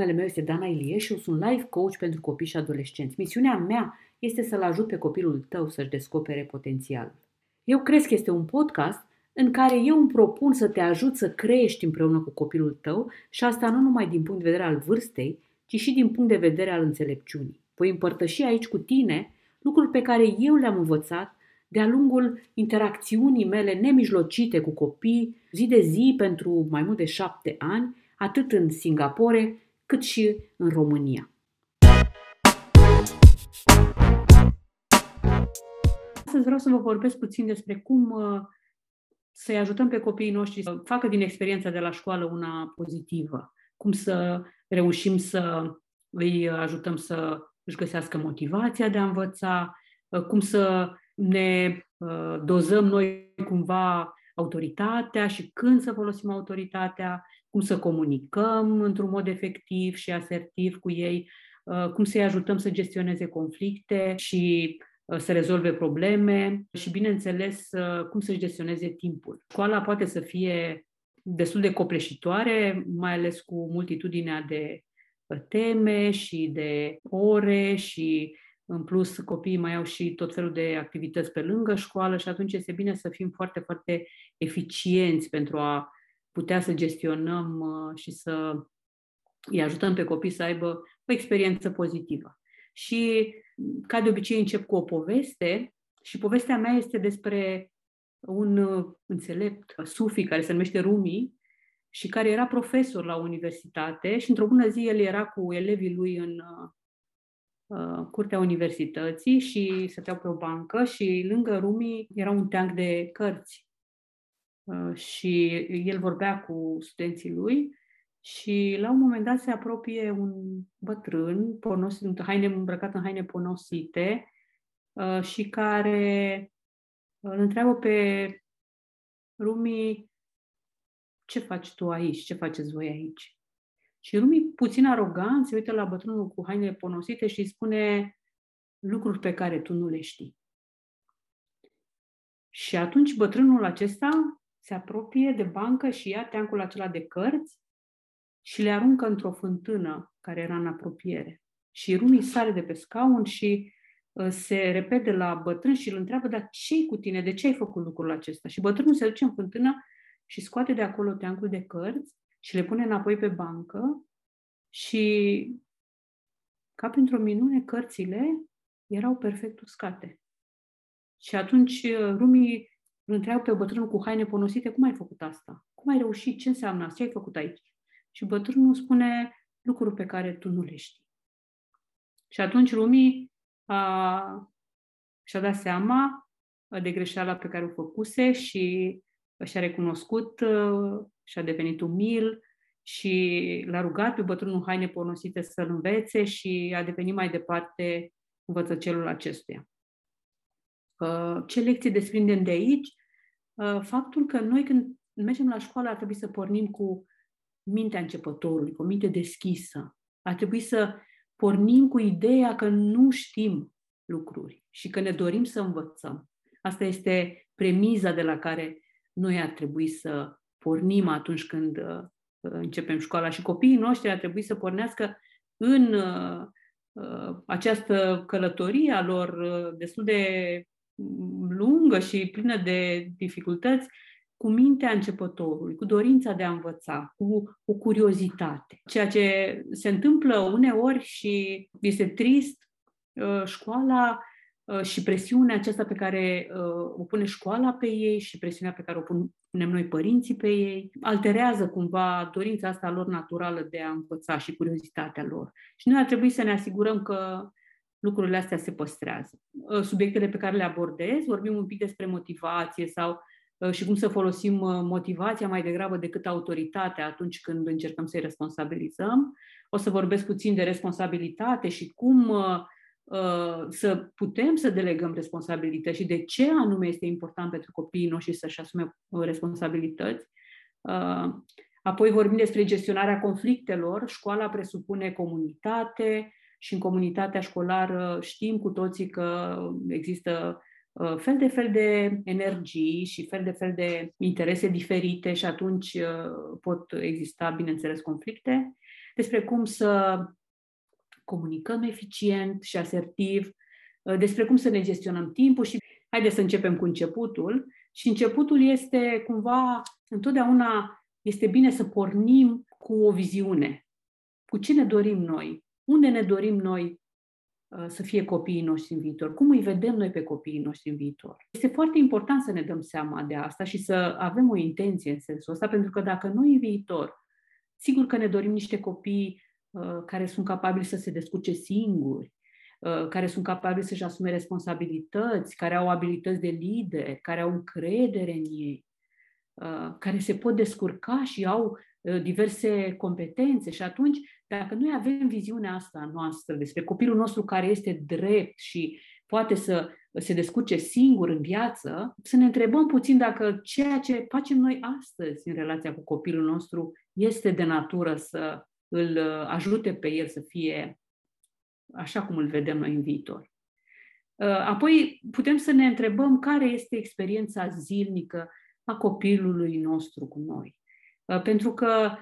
Numele meu este Dana Ilie și eu sunt life coach pentru copii și adolescenți. Misiunea mea este să-l ajut pe copilul tău să-și descopere potențialul. Eu cred că este un podcast în care eu îmi propun să te ajut să crești împreună cu copilul tău și asta nu numai din punct de vedere al vârstei, ci și din punct de vedere al înțelepciunii. Voi împărtăși aici cu tine lucruri pe care eu le-am învățat de-a lungul interacțiunii mele nemijlocite cu copii, zi de zi pentru mai mult de șapte ani, atât în Singapore cât și în România. Astăzi vreau să vă vorbesc puțin despre cum uh, să-i ajutăm pe copiii noștri să facă din experiența de la școală una pozitivă. Cum să reușim să îi ajutăm să își găsească motivația de a învăța, uh, cum să ne uh, dozăm noi cumva autoritatea și când să folosim autoritatea, cum să comunicăm într-un mod efectiv și asertiv cu ei, uh, cum să-i ajutăm să gestioneze conflicte și uh, să rezolve probleme și, bineînțeles, uh, cum să-și gestioneze timpul. Școala poate să fie destul de copleșitoare, mai ales cu multitudinea de teme și de ore și în plus, copiii mai au și tot felul de activități pe lângă școală și atunci este bine să fim foarte, foarte eficienți pentru a putea să gestionăm uh, și să îi ajutăm pe copii să aibă o experiență pozitivă. Și, ca de obicei, încep cu o poveste și povestea mea este despre un uh, înțelept sufi care se numește Rumi și care era profesor la universitate și într-o bună zi el era cu elevii lui în uh, Uh, curtea universității și stăteau pe o bancă și lângă Rumi era un teanc de cărți. Uh, și el vorbea cu studenții lui și la un moment dat se apropie un bătrân, ponosit, haine, îmbrăcat în haine ponosite uh, și care îl întreabă pe Rumi ce faci tu aici, ce faceți voi aici? Și Rumi, puțin arogant, se uită la bătrânul cu hainele ponosite și îi spune lucruri pe care tu nu le știi. Și atunci bătrânul acesta se apropie de bancă și ia teancul acela de cărți și le aruncă într-o fântână care era în apropiere. Și Rumi sare de pe scaun și uh, se repede la bătrân și îl întreabă, dar ce cu tine? De ce ai făcut lucrul acesta? Și bătrânul se duce în fântână și scoate de acolo teancul de cărți și le pune înapoi pe bancă și ca printr-o minune, cărțile erau perfect uscate. Și atunci uh, Rumi îl întreabă pe bătrânul cu haine ponosite, cum ai făcut asta? Cum ai reușit? Ce înseamnă asta? Ce ai făcut aici? Și bătrânul spune lucruri pe care tu nu le știi. Și atunci Rumi a, și-a dat seama de greșeala pe care o făcuse și și-a recunoscut uh, și-a devenit umil și l-a rugat pe bătrânul haine ponosite să-l învețe și a devenit mai departe învățăcelul acestuia. Uh, ce lecție desprindem de aici? Uh, faptul că noi când mergem la școală ar trebui să pornim cu mintea începătorului, cu o minte deschisă. Ar trebui să pornim cu ideea că nu știm lucruri și că ne dorim să învățăm. Asta este premiza de la care noi ar trebui să pornim atunci când uh, începem școala și copiii noștri ar trebui să pornească în uh, uh, această călătorie a lor destul de lungă și plină de dificultăți, cu mintea începătorului, cu dorința de a învăța, cu o curiozitate. Ceea ce se întâmplă uneori și este trist, școala Uh, și presiunea aceasta pe care uh, o pune școala pe ei și presiunea pe care o punem noi părinții pe ei, alterează cumva dorința asta lor naturală de a învăța și curiozitatea lor. Și noi ar trebui să ne asigurăm că lucrurile astea se păstrează. Uh, subiectele pe care le abordez, vorbim un pic despre motivație sau și cum să folosim motivația mai degrabă decât autoritatea atunci când încercăm să-i responsabilizăm. O să vorbesc puțin de responsabilitate și cum Uh, să putem să delegăm responsabilități și de ce anume este important pentru copiii noștri să-și asume uh, responsabilități. Uh, apoi vorbim despre gestionarea conflictelor. Școala presupune comunitate și în comunitatea școlară știm cu toții că există fel de fel de energii și fel de fel de interese diferite și atunci pot exista, bineînțeles, conflicte. despre cum să comunicăm eficient și asertiv, uh, despre cum să ne gestionăm timpul și haideți să începem cu începutul. Și începutul este cumva, întotdeauna este bine să pornim cu o viziune. Cu ce ne dorim noi? Unde ne dorim noi uh, să fie copiii noștri în viitor? Cum îi vedem noi pe copiii noștri în viitor? Este foarte important să ne dăm seama de asta și să avem o intenție în sensul ăsta, pentru că dacă noi în viitor, sigur că ne dorim niște copii uh, care sunt capabili să se descurce singuri, uh, care sunt capabili să-și asume responsabilități, care au abilități de lider, care au încredere în ei, care se pot descurca și au diverse competențe. Și atunci dacă noi avem viziunea asta noastră despre copilul nostru care este drept și poate să se descurce singur în viață, să ne întrebăm puțin dacă ceea ce facem noi astăzi în relația cu copilul nostru este de natură să îl ajute pe el să fie așa cum îl vedem noi în viitor. Apoi putem să ne întrebăm care este experiența zilnică a copilului nostru cu noi. Pentru că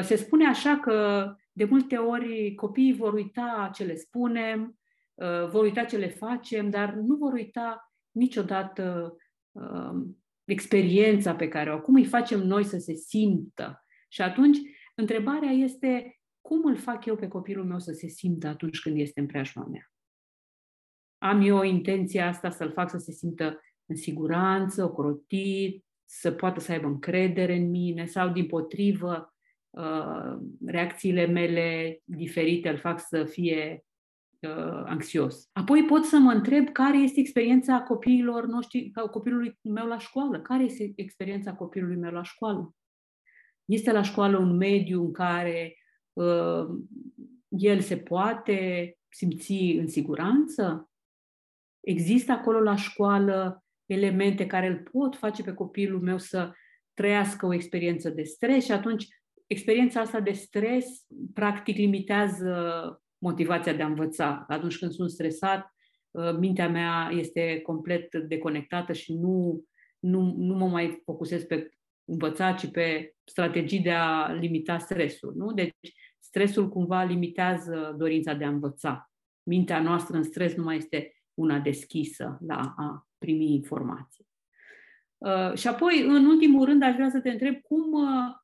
se spune așa că de multe ori copiii vor uita ce le spunem, uh, vor uita ce le facem, dar nu vor uita niciodată um, experiența pe care o cum îi facem noi să se simtă. Și atunci, întrebarea este cum îl fac eu pe copilul meu să se simtă atunci când este în preajma mea? Am eu intenția asta să-l fac să se simtă în siguranță, ocrotit, să poată să aibă încredere în mine sau, din potrivă, Uh, reacțiile mele diferite îl fac să fie uh, anxios. Apoi pot să mă întreb care este experiența copiilor noștri, copilului meu la școală. Care este experiența copilului meu la școală? Este la școală un mediu în care uh, el se poate simți în siguranță? Există acolo la școală elemente care îl pot face pe copilul meu să trăiască o experiență de stres și atunci experiența asta de stres practic limitează motivația de a învăța. Atunci când sunt stresat, uh, mintea mea este complet deconectată și nu, nu, nu mă mai focusez pe învățat, ci pe strategii de a limita stresul. Nu? Deci stresul cumva limitează dorința de a învăța. Mintea noastră în stres nu mai este una deschisă la a primi informații. Uh, și apoi, în ultimul rând, aș vrea să te întreb cum, uh,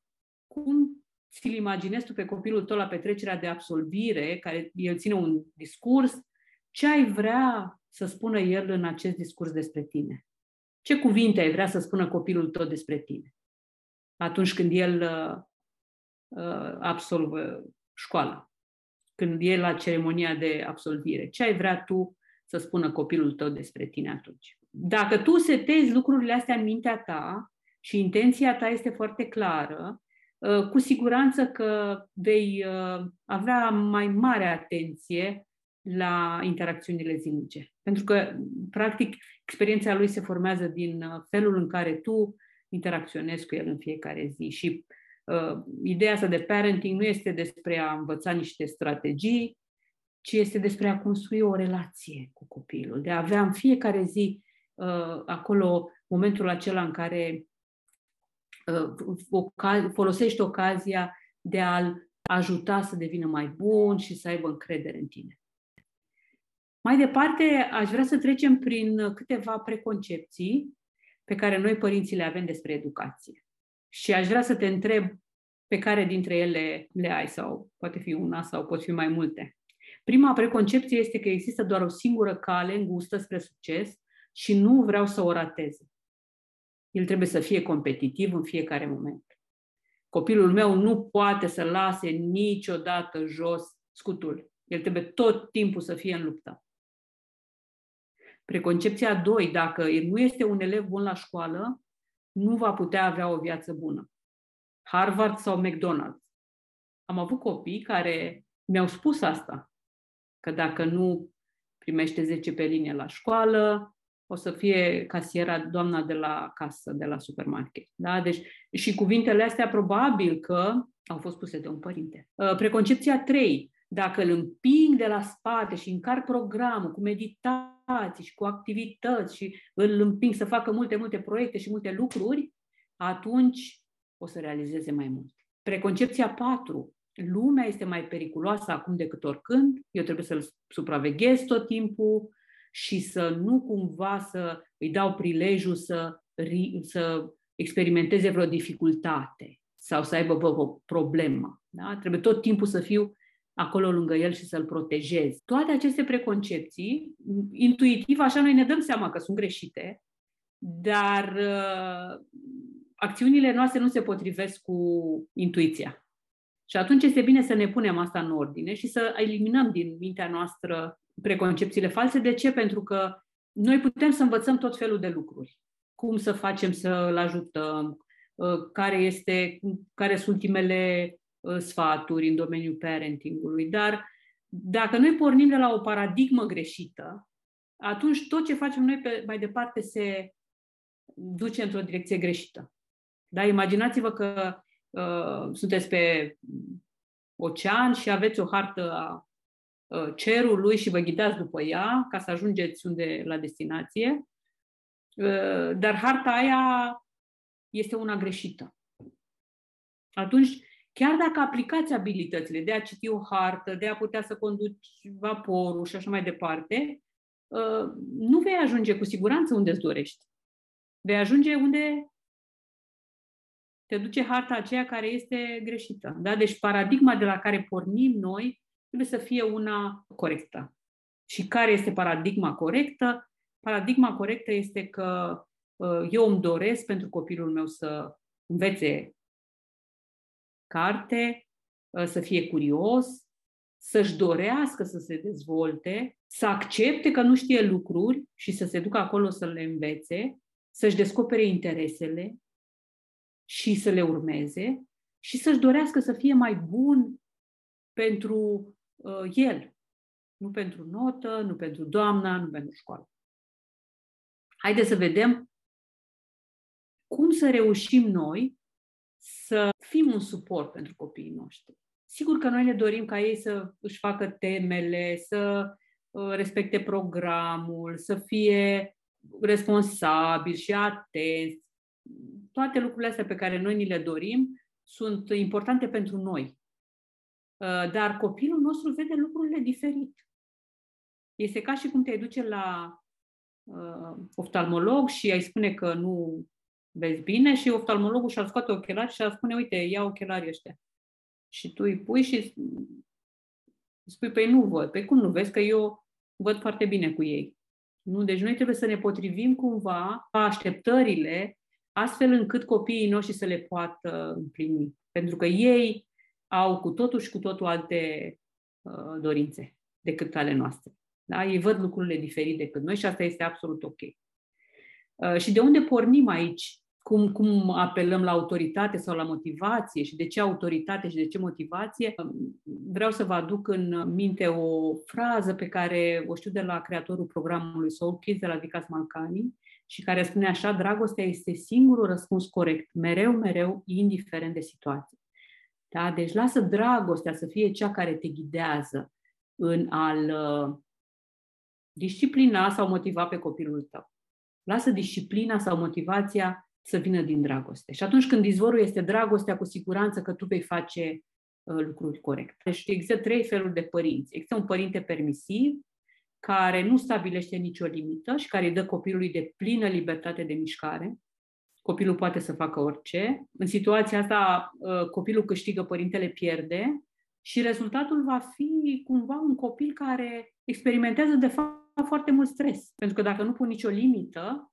cum ți-l imaginezi tu pe copilul tău la petrecerea de absolvire, care el ține un discurs, ce ai vrea să spună el în acest discurs despre tine? Ce cuvinte ai vrea să spună copilul tău despre tine? Atunci când el uh, uh, absolvă școala, când e la ceremonia de absolvire, ce ai vrea tu să spună copilul tău despre tine atunci? Dacă tu setezi lucrurile astea în mintea ta și intenția ta este foarte clară, Uh, cu siguranță că vei uh, avea mai mare atenție la interacțiunile zilnice. Pentru că, practic, experiența lui se formează din uh, felul în care tu interacționezi cu el în fiecare zi. Și uh, ideea asta de parenting nu este despre a învăța niște strategii, ci este despre a construi o relație cu copilul, de a avea în fiecare zi uh, acolo momentul acela în care folosești ocazia de a-l ajuta să devină mai bun și să aibă încredere în tine. Mai departe, aș vrea să trecem prin câteva preconcepții pe care noi părinții le avem despre educație. Și aș vrea să te întreb pe care dintre ele le ai sau poate fi una sau pot fi mai multe. Prima preconcepție este că există doar o singură cale îngustă spre succes și nu vreau să o rateze. El trebuie să fie competitiv în fiecare moment. Copilul meu nu poate să lase niciodată jos scutul. El trebuie tot timpul să fie în luptă. Preconcepția 2. Dacă el nu este un elev bun la școală, nu va putea avea o viață bună. Harvard sau McDonald's. Am avut copii care mi-au spus asta, că dacă nu primește 10 pe linie la școală, o să fie casiera doamna de la casă, de la supermarket. Da? Deci, și cuvintele astea probabil că au fost puse de un părinte. Uh, preconcepția 3. Dacă îl împing de la spate și încarc programul cu meditații și cu activități și îl împing să facă multe, multe proiecte și multe lucruri, atunci o să realizeze mai mult. Preconcepția 4. lumea este mai periculoasă acum decât oricând, eu trebuie să-l supraveghez tot timpul și să nu cumva să îi dau prilejul să, să experimenteze vreo dificultate sau să aibă o problemă. Da? Trebuie tot timpul să fiu acolo lângă el și să-l protejez. Toate aceste preconcepții, intuitiv, așa noi ne dăm seama că sunt greșite, dar uh, acțiunile noastre nu se potrivesc cu intuiția. Și atunci este bine să ne punem asta în ordine și să eliminăm din mintea noastră preconcepțiile false. De ce? Pentru că noi putem să învățăm tot felul de lucruri. Cum să facem să-l ajutăm, uh, care, este, care sunt ultimele uh, sfaturi în domeniul parentingului. Dar dacă noi pornim de la o paradigmă greșită, atunci tot ce facem noi pe, mai departe se duce într-o direcție greșită. Da? Imaginați-vă că uh, sunteți pe ocean și aveți o hartă a uh, cerului și vă ghidați după ea ca să ajungeți unde la destinație, uh, dar harta aia este una greșită. Atunci, chiar dacă aplicați abilitățile de a citi o hartă, de a putea să conduci vaporul și așa mai departe, uh, nu vei ajunge cu siguranță unde îți dorești. Vei ajunge unde te duce harta aceea care este greșită. Da? Deci paradigma de la care pornim noi trebuie să fie una corectă. Și care este paradigma corectă? Paradigma corectă este că uh, eu îmi doresc pentru copilul meu să învețe carte, uh, să fie curios, să-și dorească să se dezvolte, să accepte că nu știe lucruri și să se ducă acolo să le învețe, să-și descopere interesele, și să le urmeze și să-și dorească să fie mai bun pentru uh, el. Nu pentru notă, nu pentru doamna, nu pentru școală. Haideți să vedem cum să reușim noi să fim un suport pentru copiii noștri. Sigur că noi ne dorim ca ei să își facă temele, să uh, respecte programul, să fie responsabili și atenți, toate lucrurile astea pe care noi ni le dorim sunt importante pentru noi. Uh, dar copilul nostru vede lucrurile diferit. Este ca și cum te duce la uh, oftalmolog și ai spune că nu vezi bine și oftalmologul și-ar scoate ochelari și ar spune, uite, ia ochelarii ăștia. Și tu îi pui și spui, păi nu văd. Păi cum nu vezi? Că eu văd foarte bine cu ei. Nu? Deci noi trebuie să ne potrivim cumva așteptările astfel încât copiii noștri să le poată împlini. Pentru că ei au cu totul și cu totul alte uh, dorințe decât ale noastre. Da? Ei văd lucrurile diferit decât noi și asta este absolut ok. Uh, și de unde pornim aici? Cum, cum apelăm la autoritate sau la motivație și de ce autoritate și de ce motivație? Uh, vreau să vă aduc în minte o frază pe care o știu de la creatorul programului Soul Kids, de la Vicas Malcani, și care spune așa, dragostea este singurul răspuns corect, mereu, mereu, indiferent de situație. Da? Deci lasă dragostea să fie cea care te ghidează în a-l uh, disciplina sau motiva pe copilul tău. Lasă disciplina sau motivația să vină din dragoste. Și atunci când izvorul este dragostea, cu siguranță că tu vei face uh, lucruri corecte. Deci există trei feluri de părinți. Există un părinte permisiv, care nu stabilește nicio limită și care îi dă copilului de plină libertate de mișcare. Copilul poate să facă orice. În situația asta, ă, copilul câștigă, părintele pierde și rezultatul va fi cumva un copil care experimentează de fapt foarte mult stres. Pentru că dacă nu pun nicio limită,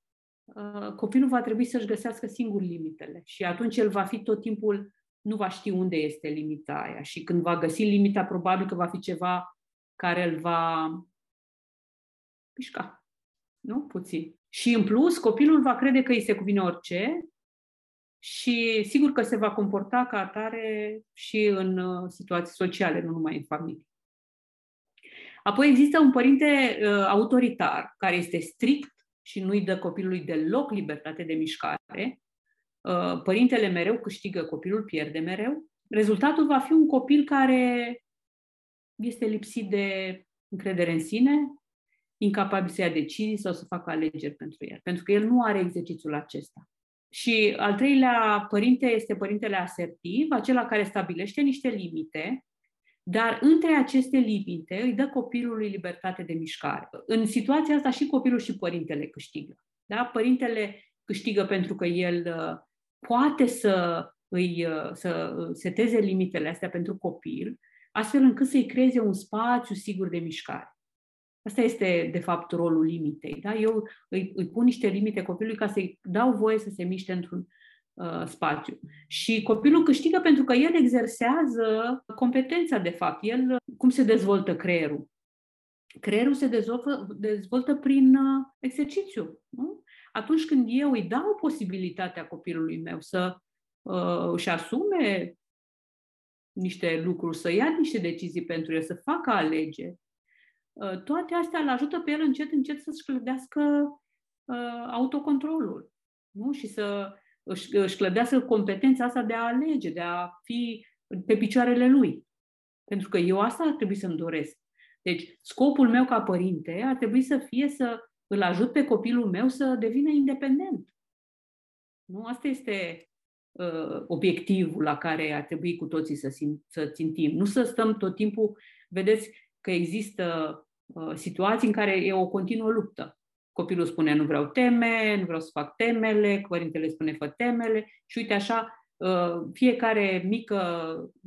ă, copilul va trebui să-și găsească singur limitele și atunci el va fi tot timpul, nu va ști unde este limita aia și când va găsi limita, probabil că va fi ceva care îl va pișca. Nu? Puțin. Și în plus, copilul va crede că îi se cuvine orice și sigur că se va comporta ca atare și în uh, situații sociale, nu numai în familie. Apoi există un părinte uh, autoritar care este strict și nu îi dă copilului deloc libertate de mișcare. Uh, părintele mereu câștigă, copilul pierde mereu. Rezultatul va fi un copil care este lipsit de încredere în sine, incapabil să ia decizii sau să facă alegeri pentru el, pentru că el nu are exercițiul acesta. Și al treilea părinte este părintele asertiv, acela care stabilește niște limite, dar între aceste limite îi dă copilului libertate de mișcare. În situația asta și copilul și părintele câștigă. Da? Părintele câștigă pentru că el uh, poate să îi, uh, să seteze limitele astea pentru copil, astfel încât să-i creeze un spațiu sigur de mișcare. Asta este, de fapt, rolul limitei. Da? Eu îi, îi pun niște limite copilului ca să-i dau voie să se miște într-un uh, spațiu. Și copilul câștigă pentru că el exersează competența, de fapt. El, cum se dezvoltă creierul? Creierul se dezvoltă, dezvoltă prin uh, exercițiu. Nu? Atunci când eu îi dau posibilitatea copilului meu să uh, își asume niște lucruri, să ia niște decizii pentru el, să facă alegeri, uh, toate astea îl ajută pe el încet, încet să-și clădească uh, autocontrolul. Nu? Și să își, își clădească competența asta de a alege, de a fi pe picioarele lui. Pentru că eu asta ar trebui să-mi doresc. Deci, scopul meu ca părinte ar trebui să fie să îl ajut pe copilul meu să devină independent. Nu? Asta este uh, obiectivul la care ar trebui cu toții să, sim- să țintim. Nu să stăm tot timpul, vedeți că există uh, situații în care e o continuă luptă. Copilul spune nu vreau teme, nu vreau să fac temele, părintele spune fă temele și uite așa, uh, fiecare mică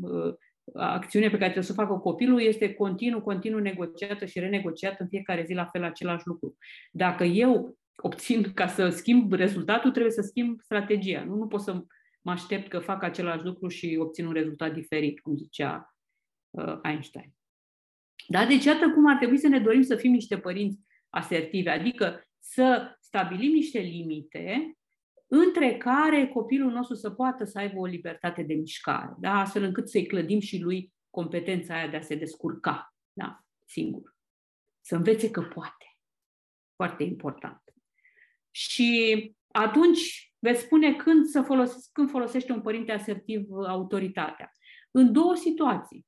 uh, acțiune pe care trebuie să o facă copilul este continuu, continuu negociată și renegociată în fiecare zi la fel același lucru. Dacă eu obțin ca să schimb rezultatul, trebuie să schimb strategia. Nu, nu pot să mă aștept că fac același lucru și obțin un rezultat diferit, cum zicea uh, Einstein. Da? Deci iată cum ar trebui să ne dorim să fim niște părinți asertivi, adică să stabilim niște limite între care copilul nostru să poată să aibă o libertate de mișcare, da? astfel încât să-i clădim și lui competența aia de a se descurca da? singur. Să învețe că poate. Foarte important. Și atunci veți spune când, să folosesc, când folosește un părinte asertiv autoritatea. În două situații.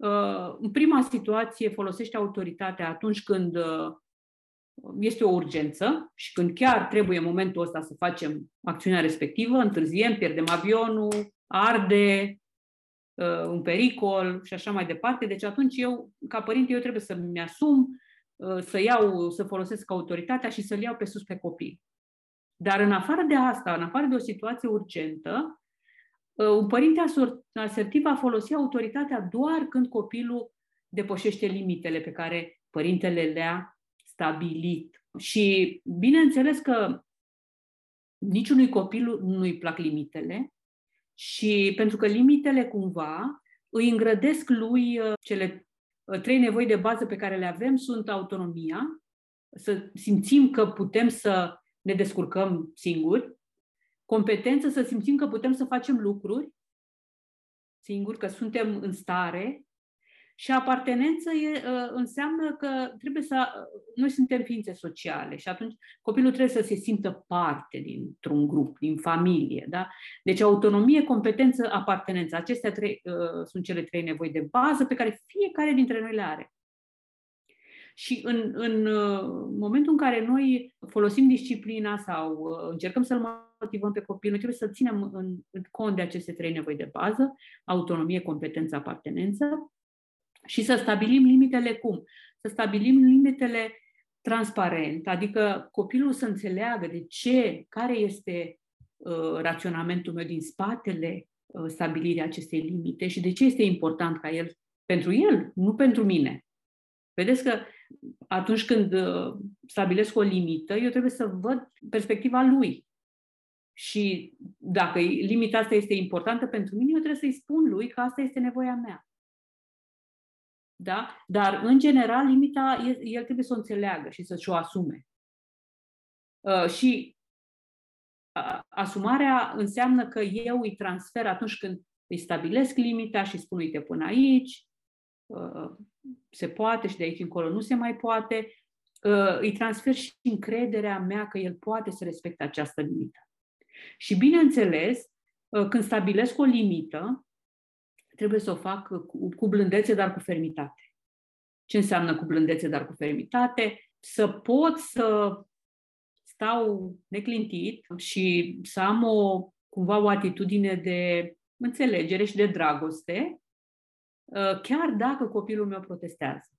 Uh, în prima situație folosește autoritatea atunci când uh, este o urgență și când chiar trebuie în momentul ăsta să facem acțiunea respectivă, întârziem, pierdem avionul, arde, uh, un pericol și așa mai departe. Deci atunci eu, ca părinte, eu trebuie să-mi asum, uh, să iau, să folosesc autoritatea și să-l iau pe sus pe copii. Dar în afară de asta, în afară de o situație urgentă, uh, un părinte asertiv va folosi autoritatea doar când copilul depășește limitele pe care părintele le-a stabilit. Și bineînțeles că niciunui copil nu-i plac limitele și pentru că limitele cumva îi îngrădesc lui uh, cele uh, trei nevoi de bază pe care le avem sunt autonomia, să simțim că putem să ne descurcăm singuri, competență, să simțim că putem să facem lucruri singuri, că suntem în stare și apartenență e, ă, înseamnă că trebuie să. Noi suntem ființe sociale și atunci copilul trebuie să se simtă parte dintr-un grup, din familie. Da? Deci autonomie, competență, apartenență. Acestea trei, uh, sunt cele trei nevoi de bază pe care fiecare dintre noi le are. Și în, în uh, momentul în care noi folosim disciplina sau uh, încercăm să-l motivăm pe copil, noi trebuie să ținem în, în cont de aceste trei nevoi de bază, autonomie, competență, apartenență, și să stabilim limitele cum? Să stabilim limitele transparent, adică copilul să înțeleagă de ce, care este uh, raționamentul meu din spatele uh, stabilirii acestei limite și de ce este important ca el, pentru el, nu pentru mine. Vedeți că atunci când uh, stabilesc o limită, eu trebuie să văd perspectiva lui. Și dacă limita asta este importantă pentru mine, eu trebuie să-i spun lui că asta este nevoia mea. Da? Dar, în general, limita, el trebuie să o înțeleagă și să-și o asume. Uh, și uh, asumarea înseamnă că eu îi transfer atunci când îi stabilesc limita și spun, uite, până aici, uh, se poate și de aici încolo nu se mai poate, uh, îi transfer și încrederea mea că el poate să respecte această limită. Și, bineînțeles, uh, când stabilesc o limită, trebuie să o fac cu, cu blândețe, dar cu fermitate. Ce înseamnă cu blândețe, dar cu fermitate? Să pot să stau neclintit și să am o, cumva o atitudine de înțelegere și de dragoste, uh, chiar dacă copilul meu protestează.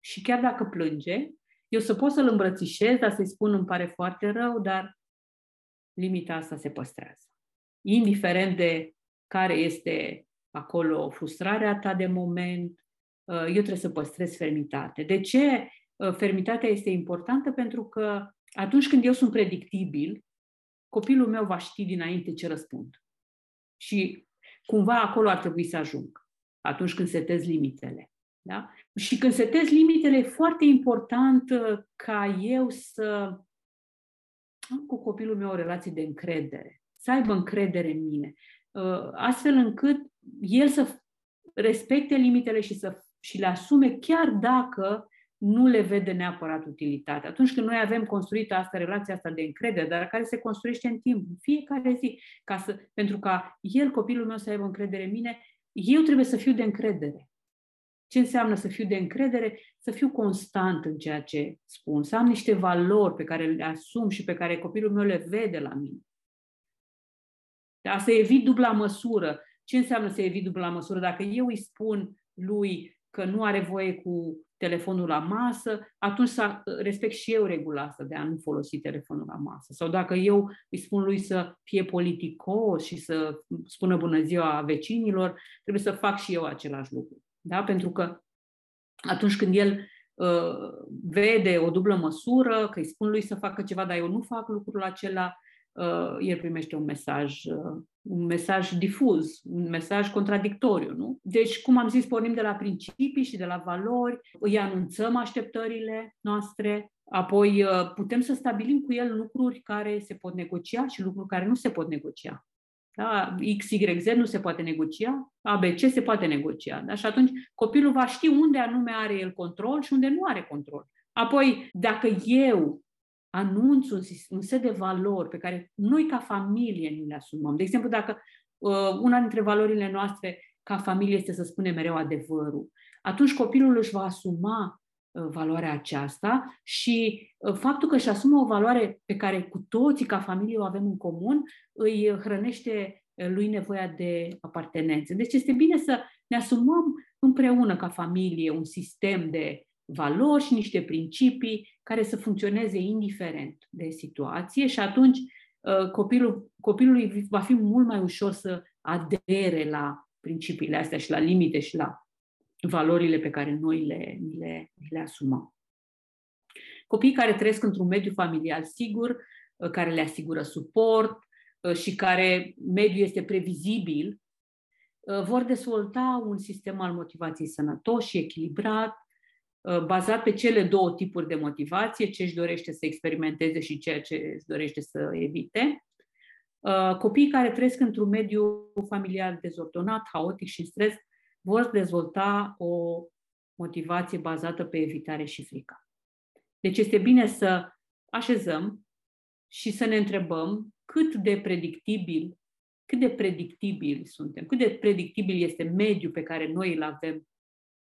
Și chiar dacă plânge, eu să pot să-l îmbrățișez, dar să-i spun îmi pare foarte rău, dar limita asta se păstrează. Indiferent de care este acolo frustrarea ta de moment, uh, eu trebuie să păstrez fermitate. De ce uh, fermitatea este importantă? Pentru că atunci când eu sunt predictibil, copilul meu va ști dinainte ce răspund. Și cumva acolo ar trebui să ajung, atunci când setez limitele. Da? Și când setez limitele, e foarte important uh, ca eu să am cu copilul meu o relație de încredere, să aibă încredere în mine, uh, astfel încât el să respecte limitele și, să, și le asume chiar dacă nu le vede neapărat utilitatea. Atunci când noi avem construită asta, relația asta de încredere, dar care se construiește în timp, în fiecare zi, ca să, pentru ca el, copilul meu, să aibă încredere în mine, eu trebuie să fiu de încredere. Ce înseamnă să fiu de încredere? Să fiu constant în ceea ce spun, să am niște valori pe care le asum și pe care copilul meu le vede la mine. Da? Să evit dubla măsură. Ce înseamnă să evit dubla măsură? Dacă eu îi spun lui că nu are voie cu telefonul la masă, atunci să respect și eu regula asta de a nu folosi telefonul la masă. Sau dacă eu îi spun lui să fie politicos și să spună bună ziua vecinilor, trebuie să fac și eu același lucru. Da? Pentru că atunci când el uh, vede o dublă măsură, că îi spun lui să facă ceva, dar eu nu fac lucrul acela, uh, el primește un mesaj, uh, un mesaj difuz, un mesaj contradictoriu. Nu? Deci, cum am zis, pornim de la principii și de la valori, îi anunțăm așteptările noastre, apoi uh, putem să stabilim cu el lucruri care se pot negocia și lucruri care nu se pot negocia. Da? X, Y, Z nu se poate negocia, ABC se poate negocia. Da? Și atunci copilul va ști unde anume are el control și unde nu are control. Apoi, dacă eu anunț un, un set de valori pe care noi ca familie nu le asumăm, de exemplu, dacă uh, una dintre valorile noastre ca familie este să spunem mereu adevărul, atunci copilul își va asuma Uh, valoarea aceasta și uh, faptul că își asumă o valoare pe care cu toții ca familie o avem în comun îi hrănește uh, lui nevoia de apartenență. Deci este bine să ne asumăm împreună ca familie un sistem de valori și niște principii care să funcționeze indiferent de situație și atunci copilul, copilului va fi mult mai ușor să adere la principiile astea și la limite și la valorile pe care noi le, le, le asumăm. Copiii care trăiesc într-un mediu familial sigur, uh, care le asigură suport uh, și care mediul este previzibil, uh, vor dezvolta un sistem al motivației sănătos și echilibrat, bazat pe cele două tipuri de motivație, ce își dorește să experimenteze și ceea ce își dorește să evite. Copiii care trăiesc într-un mediu familial dezordonat, haotic și în stres vor dezvolta o motivație bazată pe evitare și frică. Deci este bine să așezăm și să ne întrebăm cât de predictibil, cât de predictibil suntem, cât de predictibil este mediul pe care noi îl avem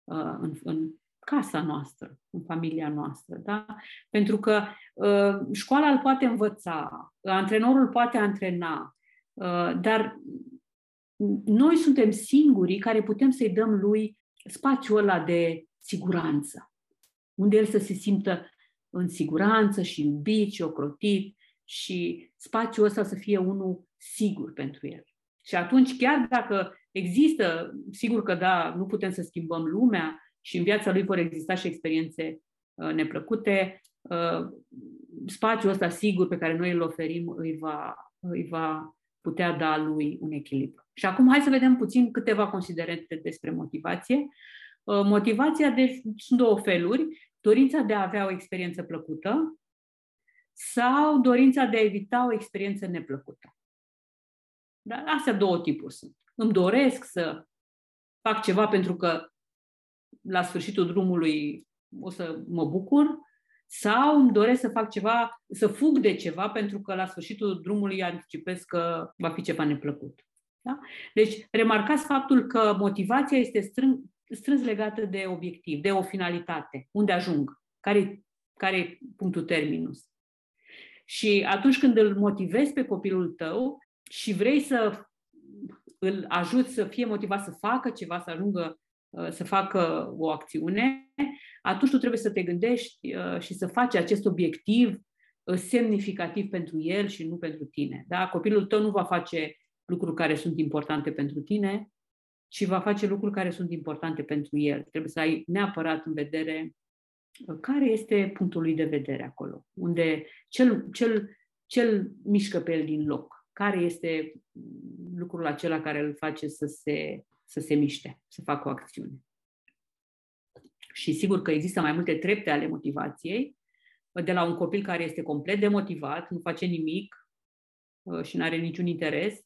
uh, în, în casa noastră, în familia noastră. Da? Pentru că uh, școala îl poate învăța, antrenorul poate antrena, uh, dar noi suntem singurii care putem să-i dăm lui spațiul ăla de siguranță, unde el să se simtă în siguranță și iubit și ocrotit și spațiul ăsta să fie unul sigur pentru el. Și atunci, chiar dacă există, sigur că da, nu putem să schimbăm lumea și în viața lui vor exista și experiențe uh, neplăcute, uh, spațiul ăsta sigur pe care noi îl oferim îi va, îi va putea da lui un echilibru. Și acum hai să vedem puțin câteva considerente despre motivație. Uh, motivația, deci, sunt două feluri. Dorința de a avea o experiență plăcută sau dorința de a evita o experiență neplăcută. Dar astea două tipuri sunt. Îmi doresc să fac ceva pentru că la sfârșitul drumului o să mă bucur sau îmi doresc să fac ceva, să fug de ceva pentru că la sfârșitul drumului anticipez că va fi ceva neplăcut. Da? Deci, remarcați faptul că motivația este strâng, strâns legată de obiectiv, de o finalitate, unde ajung, care, care e punctul terminus. Și atunci când îl motivezi pe copilul tău și vrei să îl ajuți să fie motivat să facă ceva, să ajungă uh, să facă o acțiune, atunci tu trebuie să te gândești uh, și să faci acest obiectiv uh, semnificativ pentru el și nu pentru tine. Da? Copilul tău nu va face lucruri care sunt importante pentru tine, ci va face lucruri care sunt importante pentru el. Trebuie să ai neapărat în vedere care este punctul lui de vedere acolo, unde cel, cel, cel mișcă pe el din loc, care este lucrul acela care îl face să se, să se miște, să facă o acțiune. Și sigur că există mai multe trepte ale motivației, de la un copil care este complet demotivat, nu face nimic uh, și nu are niciun interes,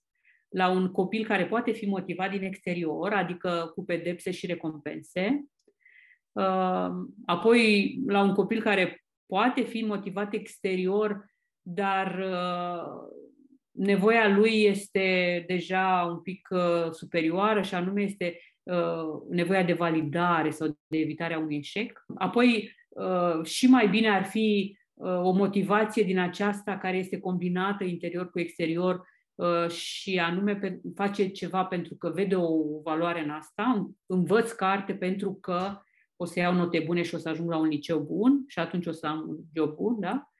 la un copil care poate fi motivat din exterior, adică cu pedepse și recompense, uh, apoi la un copil care poate fi motivat exterior, dar uh, nevoia lui este deja un pic superioară și anume este nevoia de validare sau de evitarea unui eșec. Apoi, și mai bine ar fi o motivație din aceasta care este combinată interior cu exterior și anume face ceva pentru că vede o valoare în asta, învăț carte pentru că o să iau note bune și o să ajung la un liceu bun și atunci o să am un job bun, da?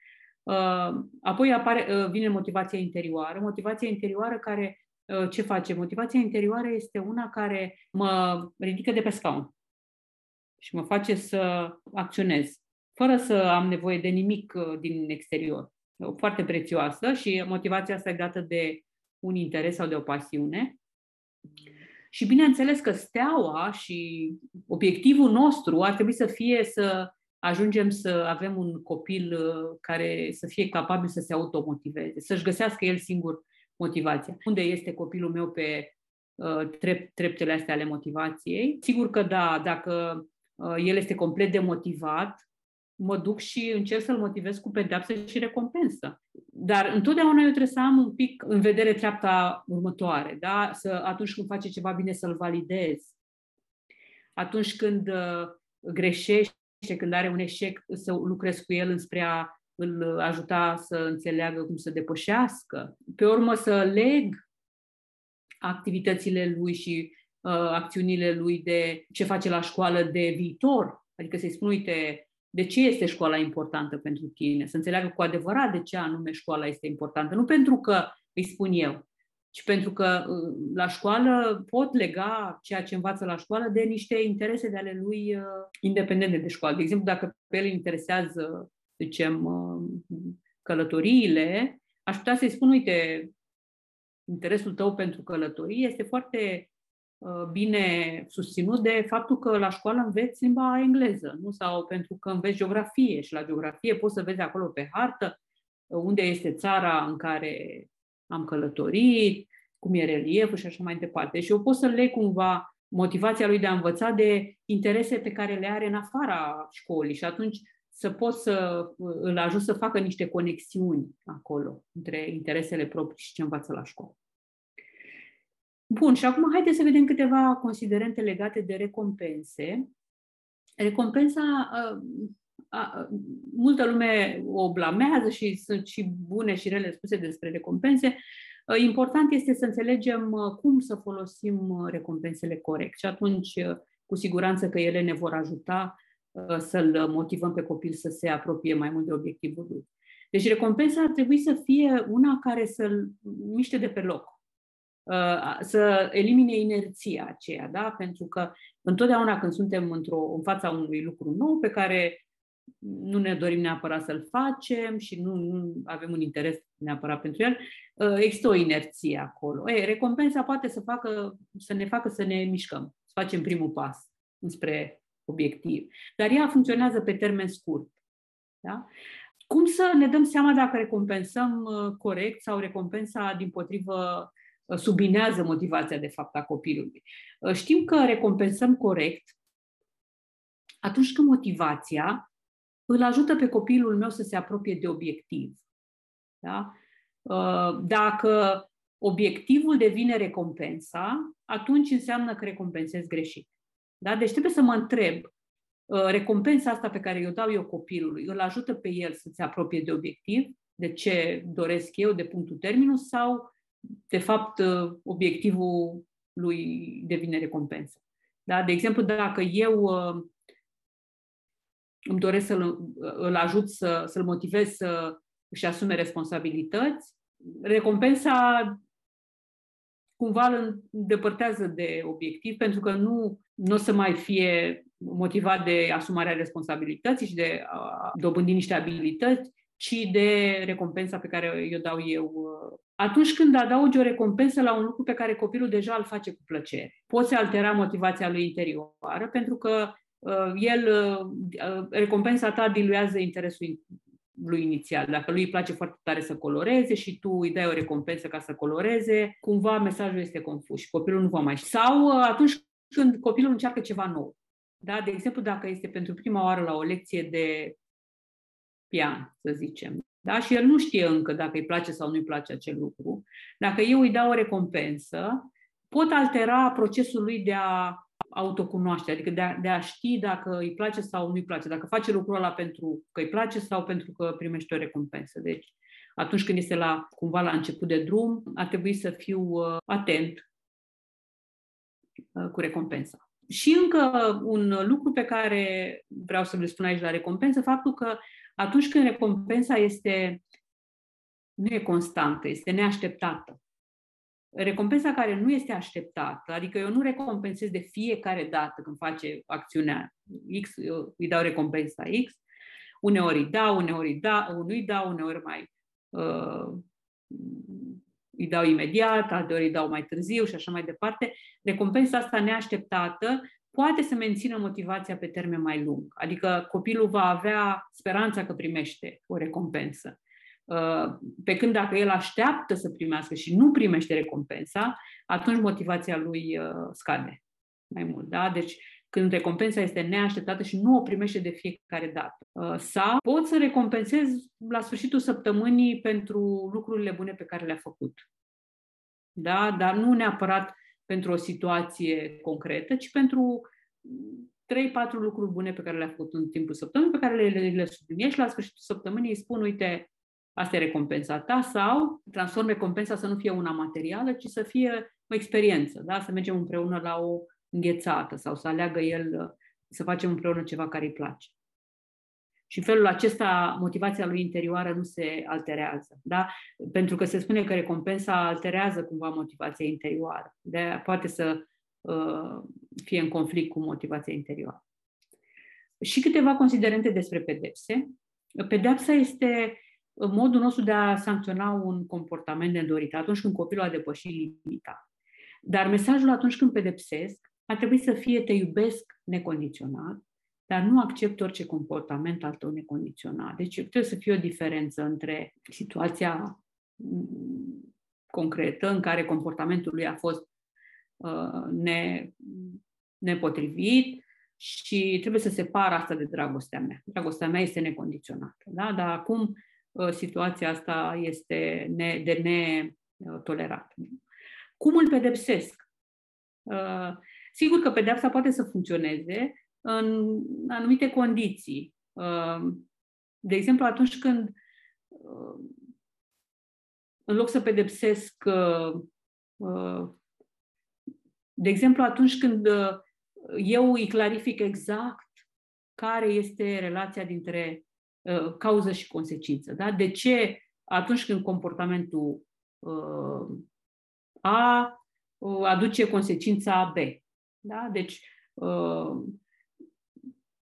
Apoi apare, vine motivația interioară. Motivația interioară care ce face? Motivația interioară este una care mă ridică de pe scaun și mă face să acționez, fără să am nevoie de nimic din exterior. Foarte prețioasă și motivația asta e dată de un interes sau de o pasiune. Și bineînțeles că steaua și obiectivul nostru ar trebui să fie să ajungem să avem un copil care să fie capabil să se automotiveze, să-și găsească el singur motivația. Unde este copilul meu pe uh, trep, treptele astea ale motivației? Sigur că da, dacă uh, el este complet demotivat, mă duc și încerc să-l motivez cu pedeapsă și recompensă. Dar întotdeauna eu trebuie să am un pic în vedere treapta următoare, da? să, atunci când face ceva bine să-l validez, atunci când uh, greșește, când are un eșec, să lucrez cu el înspre a îl ajuta să înțeleagă cum să depășească. Pe urmă să leg activitățile lui și uh, acțiunile lui de ce face la școală de viitor. Adică să-i spun, uite, de ce este școala importantă pentru tine? Să înțeleagă cu adevărat de ce anume școala este importantă. Nu pentru că îi spun eu, ci pentru că uh, la școală pot lega ceea ce învață la școală de niște interese de ale lui uh, independente de școală. De exemplu, dacă pe el interesează zicem, călătoriile, aș putea să-i spun, uite, interesul tău pentru călătorie este foarte uh, bine susținut de faptul că la școală înveți limba engleză, nu? Sau pentru că înveți geografie și la geografie poți să vezi acolo pe hartă uh, unde este țara în care am călătorit, cum e relieful și așa mai departe. Și eu pot să le cumva motivația lui de a învăța de interese pe care le are în afara școlii și atunci să pot să îl ajut să facă niște conexiuni acolo între interesele proprii și ce învață la școală. Bun, și acum haideți să vedem câteva considerente legate de recompense. Recompensa, a, a, multă lume o blamează și sunt și bune și rele spuse despre recompense. Important este să înțelegem cum să folosim recompensele corect și atunci cu siguranță că ele ne vor ajuta Uh, să-l motivăm pe copil să se apropie mai mult de obiectivul lui. Deci recompensa ar trebui să fie una care să-l miște de pe loc, uh, să elimine inerția aceea, da? pentru că întotdeauna când suntem într-o, în fața unui lucru nou pe care nu ne dorim neapărat să-l facem și nu, nu avem un interes neapărat pentru el, uh, există o inerție acolo. E, recompensa poate să, facă, să ne facă să ne mișcăm, să facem primul pas înspre obiectiv. Dar ea funcționează pe termen scurt. Da? Cum să ne dăm seama dacă recompensăm uh, corect sau recompensa, din potrivă, uh, subinează motivația de fapt a copilului? Uh, știm că recompensăm corect atunci când motivația îl ajută pe copilul meu să se apropie de obiectiv. Da? Dacă obiectivul devine recompensa, atunci înseamnă că recompensez greșit. Da? Deci trebuie să mă întreb, uh, recompensa asta pe care o dau eu copilului, îl ajută pe el să se apropie de obiectiv? de ce doresc eu, de punctul terminus, sau, de fapt, uh, obiectivul lui devine recompensă. Da? De exemplu, dacă eu uh, îmi doresc să-l îl ajut să, să-l motivez să își asume responsabilități, recompensa cumva îl îndepărtează de obiectiv, pentru că nu, nu o să mai fie motivat de asumarea responsabilității și de a dobândi niște abilități, ci de recompensa pe care o dau eu. Atunci când adaugi o recompensă la un lucru pe care copilul deja îl face cu plăcere, poți altera motivația lui interioară, pentru că uh, el, uh, recompensa ta diluează interesul lui inițial. Dacă lui îi place foarte tare să coloreze și tu îi dai o recompensă ca să coloreze, cumva mesajul este confuz și copilul nu va mai ști. Sau uh, atunci când copilul încearcă ceva nou. Da? De exemplu, dacă este pentru prima oară la o lecție de pian, să zicem, da? și el nu știe încă dacă îi place sau nu îi place acel lucru, dacă eu îi dau o recompensă, pot altera procesul lui de a autocunoaște, adică de a, de a ști dacă îi place sau nu îi place, dacă face lucrul ăla pentru că îi place sau pentru că primește o recompensă. Deci, atunci când este la, cumva la început de drum, ar trebui să fiu uh, atent uh, cu recompensa. Și încă un lucru pe care vreau să vă spun aici la recompensă, faptul că atunci când recompensa este nu e constantă, este neașteptată. Recompensa care nu este așteptată, adică eu nu recompensez de fiecare dată când face acțiunea X, eu îi dau recompensa X, uneori îi dau, uneori îi dau, nu îi dau, uneori mai uh, îi dau imediat, alteori îi dau mai târziu și așa mai departe. Recompensa asta neașteptată poate să mențină motivația pe termen mai lung. Adică copilul va avea speranța că primește o recompensă. Uh, pe când dacă el așteaptă să primească și nu primește recompensa, atunci motivația lui uh, scade mai mult. Da? Deci când recompensa este neașteptată și nu o primește de fiecare dată. Uh, sau pot să recompensez la sfârșitul săptămânii pentru lucrurile bune pe care le-a făcut. Da? Dar nu neapărat pentru o situație concretă, ci pentru 3-4 lucruri bune pe care le-a făcut în timpul săptămânii, pe care le, le subliniez și la sfârșitul săptămânii îi spun, uite, asta e recompensa ta, sau transform recompensa să nu fie una materială, ci să fie o experiență, da? să mergem împreună la o înghețată sau să aleagă el să facem împreună ceva care îi place. Și în felul acesta motivația lui interioară nu se alterează. Da? Pentru că se spune că recompensa alterează cumva motivația interioară. De poate să uh, fie în conflict cu motivația interioară. Și câteva considerente despre pedepse. Pedepsa este modul nostru de a sancționa un comportament nedorit atunci când copilul a depășit limita. Dar mesajul atunci când pedepsesc ar trebui să fie te iubesc necondiționat, dar nu accept orice comportament al tău necondiționat. Deci trebuie să fie o diferență între situația mm, concretă în care comportamentul lui a fost uh, ne, nepotrivit și trebuie să separ asta de dragostea mea. Dragostea mea este necondiționată. Da? Dar acum uh, situația asta este ne, de netolerat. Cum îl pedepsesc? Uh, sigur că pedepsa poate să funcționeze, în anumite condiții. Uh, de exemplu, atunci când, uh, în loc să pedepsesc, uh, de exemplu, atunci când eu îi clarific exact care este relația dintre cauză și consecință. Da? De ce atunci când comportamentul A aduce consecința B. Da? Deci,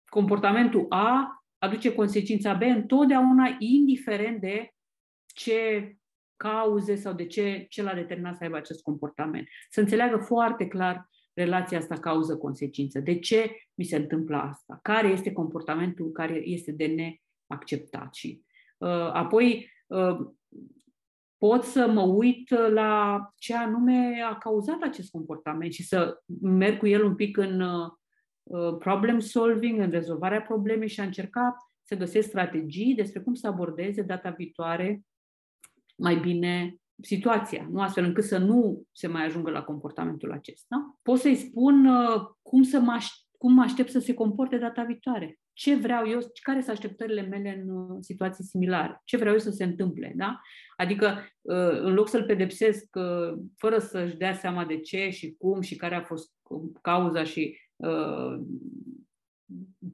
comportamentul A aduce consecința B întotdeauna, indiferent de ce cauze sau de ce, ce l-a determinat să aibă acest comportament. Să înțeleagă foarte clar relația asta cauză-consecință. De ce mi se întâmplă asta? Care este comportamentul care este de neacceptat? Și uh, apoi uh, pot să mă uit la ce anume a cauzat acest comportament și să merg cu el un pic în uh, Uh, problem solving, în rezolvarea problemei și a încerca să găsesc strategii despre cum să abordeze data viitoare mai bine situația, nu astfel încât să nu se mai ajungă la comportamentul acesta. Pot să-i spun uh, cum să mă cum aștept să se comporte data viitoare. Ce vreau eu, care sunt așteptările mele în uh, situații similare? Ce vreau eu să se întâmple? Da? Adică, uh, în loc să-l pedepsesc uh, fără să-și dea seama de ce și cum și care a fost cauza și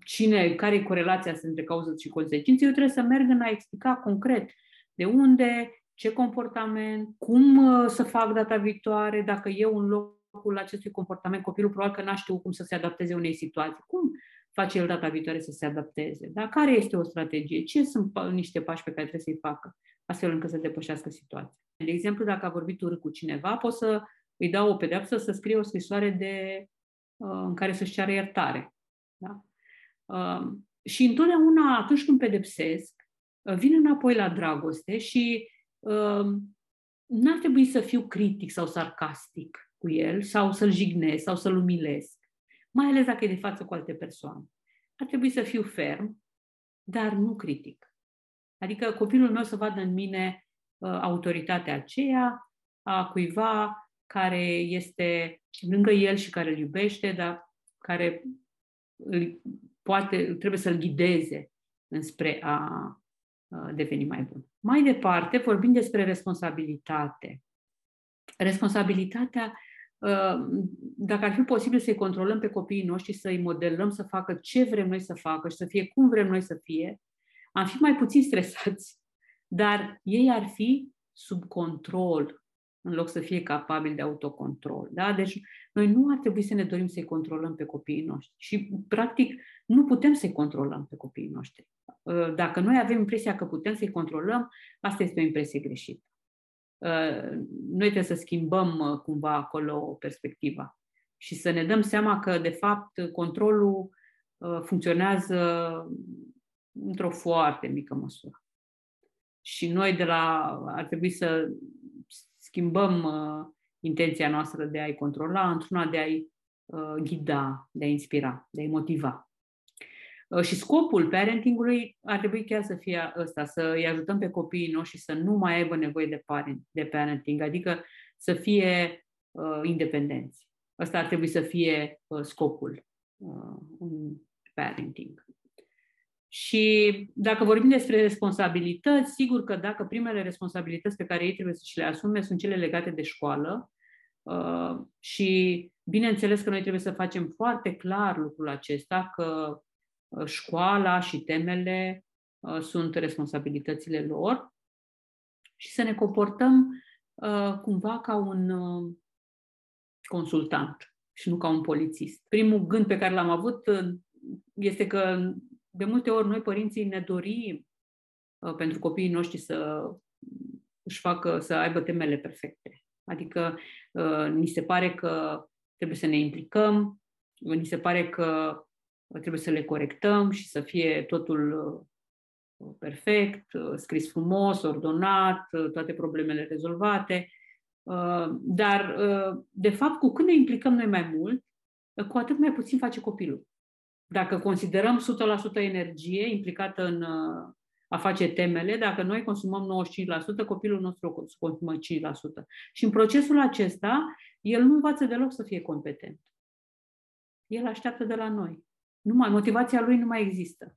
cine, care e corelația între cauză și consecință, eu trebuie să merg în a explica concret de unde, ce comportament, cum să fac data viitoare, dacă eu în loc locul acestui comportament, copilul probabil că n-a știut cum să se adapteze unei situații. Cum face el data viitoare să se adapteze? Da? Care este o strategie? Ce sunt niște pași pe care trebuie să-i facă astfel încât să depășească situația? De exemplu, dacă a vorbit urât cu cineva, pot să îi dau o pedeapsă să scrie o scrisoare de, uh, în care să-și ceară iertare. Da? Uh, și întotdeauna, atunci când pedepsesc, uh, vin înapoi la dragoste și n-ar trebui să fiu critic sau sarcastic cu el sau să-l jignesc sau să-l umilesc, mai ales dacă e de față cu alte persoane. Ar trebui să fiu ferm, dar nu critic. Adică copilul meu să vadă în mine uh, autoritatea aceea a cuiva care este lângă el și care îl iubește, dar care îl poate, trebuie să-l ghideze înspre a deveni mai bun. Mai departe, vorbim despre responsabilitate. Responsabilitatea Uh, dacă ar fi posibil să-i controlăm pe copiii noștri, să-i modelăm să facă ce vrem noi să facă și să fie cum vrem noi să fie, am fi mai puțin stresați, dar ei ar fi sub control în loc să fie capabili de autocontrol. Da? Deci noi nu ar trebui să ne dorim să-i controlăm pe copiii noștri și, practic, nu putem să-i controlăm pe copiii noștri. Uh, dacă noi avem impresia că putem să-i controlăm, asta este o impresie greșită. Uh, noi trebuie să schimbăm uh, cumva acolo perspectiva și să ne dăm seama că, de fapt, controlul uh, funcționează într-o foarte mică măsură. Și noi de la ar trebui să schimbăm intenția noastră de a-i controla într-una de a-i ghida, de a inspira, de a-i motiva. Uh, și scopul parentingului ar trebui chiar să fie ăsta, să îi ajutăm pe copiii noștri să nu mai aibă nevoie de, parent, de parenting, adică să fie uh, independenți. Ăsta ar trebui să fie uh, scopul uh, în parenting. Și dacă vorbim despre responsabilități, sigur că dacă primele responsabilități pe care ei trebuie să și le asume sunt cele legate de școală, uh, și bineînțeles că noi trebuie să facem foarte clar lucrul acesta, că Uh, școala și temele uh, sunt responsabilitățile lor și să ne comportăm uh, cumva ca un consultant și nu ca un polițist. Primul gând pe care l-am avut este că de multe ori noi părinții ne dorim pentru copiii noștri să își facă, să aibă temele perfecte. Adică ni se pare că trebuie să ne implicăm, ni se pare că trebuie să le corectăm și să fie totul uh, perfect, uh, scris frumos, ordonat, uh, toate problemele rezolvate. Dar, de fapt, cu cât ne implicăm noi mai mult, cu atât mai puțin face copilul. Dacă considerăm 100% energie implicată în a face temele, dacă noi consumăm 95%, copilul nostru consumă 5%. Și în procesul acesta, el nu învață deloc să fie competent. El așteaptă de la noi. Nu mai, motivația lui nu mai există.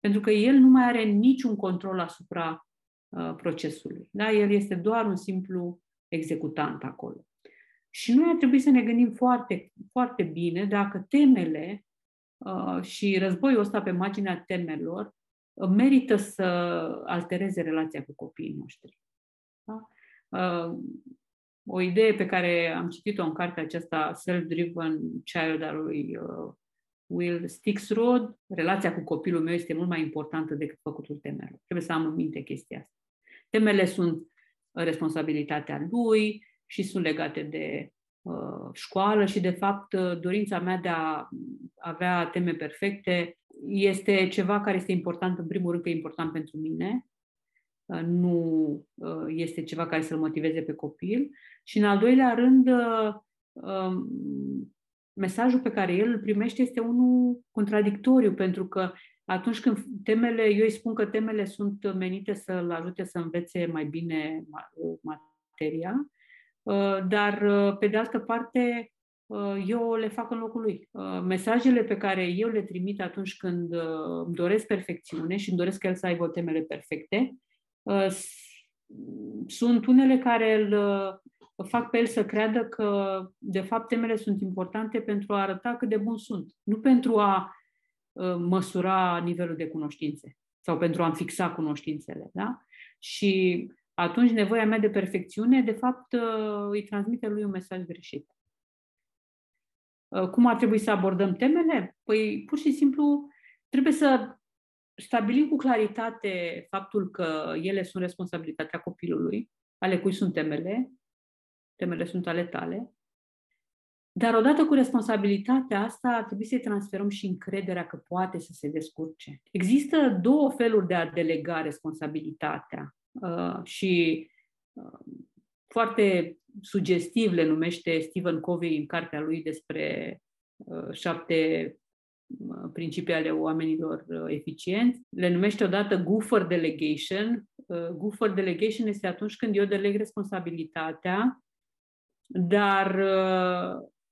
Pentru că el nu mai are niciun control asupra uh, procesului. Da? El este doar un simplu executant acolo. Și noi ar trebui să ne gândim foarte, foarte bine dacă temele uh, și războiul ăsta pe marginea temelor uh, merită să altereze relația cu copiii noștri. Da? Uh, o idee pe care am citit-o în cartea aceasta, Self-Driven Child al lui uh, Will Sticks Road, relația cu copilul meu este mult mai importantă decât făcutul temelor. Trebuie să am în minte chestia asta. Temele sunt responsabilitatea lui și sunt legate de uh, școală și, de fapt, dorința mea de a avea teme perfecte este ceva care este important, în primul rând, că e important pentru mine, uh, nu uh, este ceva care să-l motiveze pe copil și, în al doilea rând, uh, um, mesajul pe care el îl primește este unul contradictoriu, pentru că atunci când temele, eu îi spun că temele sunt menite să-l ajute să învețe mai bine materia, uh, dar uh, pe de altă parte uh, eu le fac în locul lui. Uh, mesajele pe care eu le trimit atunci când îmi doresc perfecțiune și îmi doresc el să aibă temele perfecte, sunt unele care îl fac pe el să creadă că, de fapt, temele sunt importante pentru a arăta cât de bun sunt, nu pentru a măsura nivelul de cunoștințe sau pentru a-mi fixa cunoștințele. Da? Și atunci nevoia mea de perfecțiune, de fapt, uh, îi transmite lui un mesaj greșit. Uh, cum ar trebui să abordăm temele? Păi, pur și simplu, trebuie să stabilim cu claritate faptul că ele sunt responsabilitatea copilului, ale cui sunt temele, temele sunt ale tale, dar odată cu responsabilitatea asta, ar trebui să-i transferăm și încrederea că poate să se descurce. Există două feluri de a delega responsabilitatea uh, și uh, foarte sugestiv le numește Stephen Covey în cartea lui despre uh, șapte uh, principii ale oamenilor uh, eficienți. Le numește odată goofer delegation. Uh, goofer delegation este atunci când eu deleg responsabilitatea, dar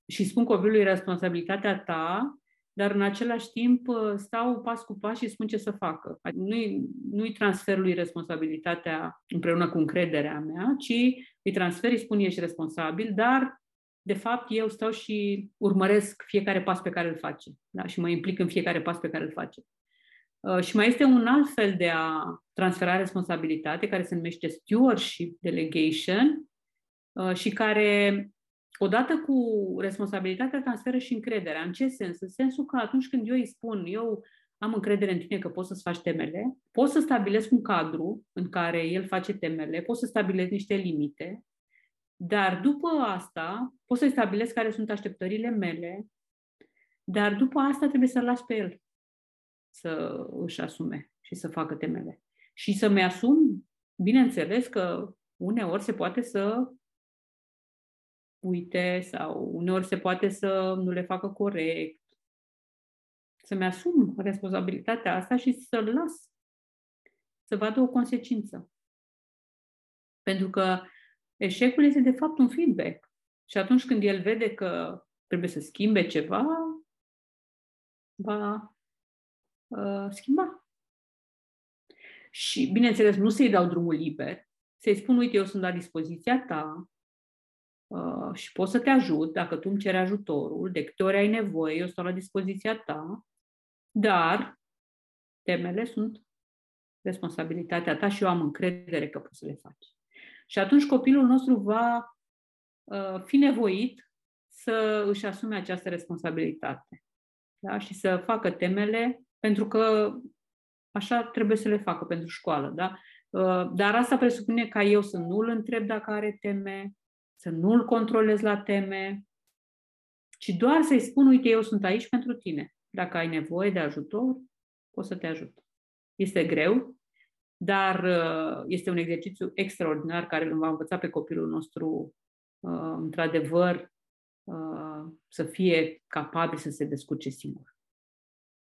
și spun copilului responsabilitatea ta, dar în același timp uh, stau pas cu pas și spun ce să facă. Adică nu-i, nu-i transfer lui responsabilitatea împreună cu încrederea mea, ci îi transfer, îi spun ești responsabil, dar de fapt eu stau și urmăresc fiecare pas pe care îl face da? și mă implic în fiecare pas pe care îl face. Uh, și mai este un alt fel de a transfera responsabilitate care se numește stewardship delegation uh, și care odată cu responsabilitatea transferă și încrederea. În ce sens? În sensul că atunci când eu îi spun, eu am încredere în tine că poți să-ți faci temele, pot să stabilesc un cadru în care el face temele, pot să stabilesc niște limite, dar după asta pot să-i stabilesc care sunt așteptările mele, dar după asta trebuie să-l las pe el să își asume și să facă temele. Și să-mi asum, bineînțeles că uneori se poate să uite sau uneori se poate să nu le facă corect. Să-mi asum responsabilitatea asta și să-l las să vadă o consecință. Pentru că eșecul este de fapt un feedback. Și atunci când el vede că trebuie să schimbe ceva, va uh, schimba. Și, bineînțeles, nu să-i dau drumul liber, să-i spun, uite, eu sunt la dispoziția ta, Uh, și pot să te ajut dacă tu îmi ceri ajutorul, de câte ori ai nevoie, eu stau la dispoziția ta, dar temele sunt responsabilitatea ta și eu am încredere că poți să le faci. Și atunci copilul nostru va uh, fi nevoit să își asume această responsabilitate da? și să facă temele, pentru că așa trebuie să le facă pentru școală. Da? Uh, dar asta presupune ca eu să nu-l întreb dacă are teme, să nu-l controlez la teme, ci doar să-i spun, uite, eu sunt aici pentru tine. Dacă ai nevoie de ajutor, o să te ajut. Este greu, dar uh, este un exercițiu extraordinar care îl va învăța pe copilul nostru, uh, într-adevăr, uh, să fie capabil să se descurce singur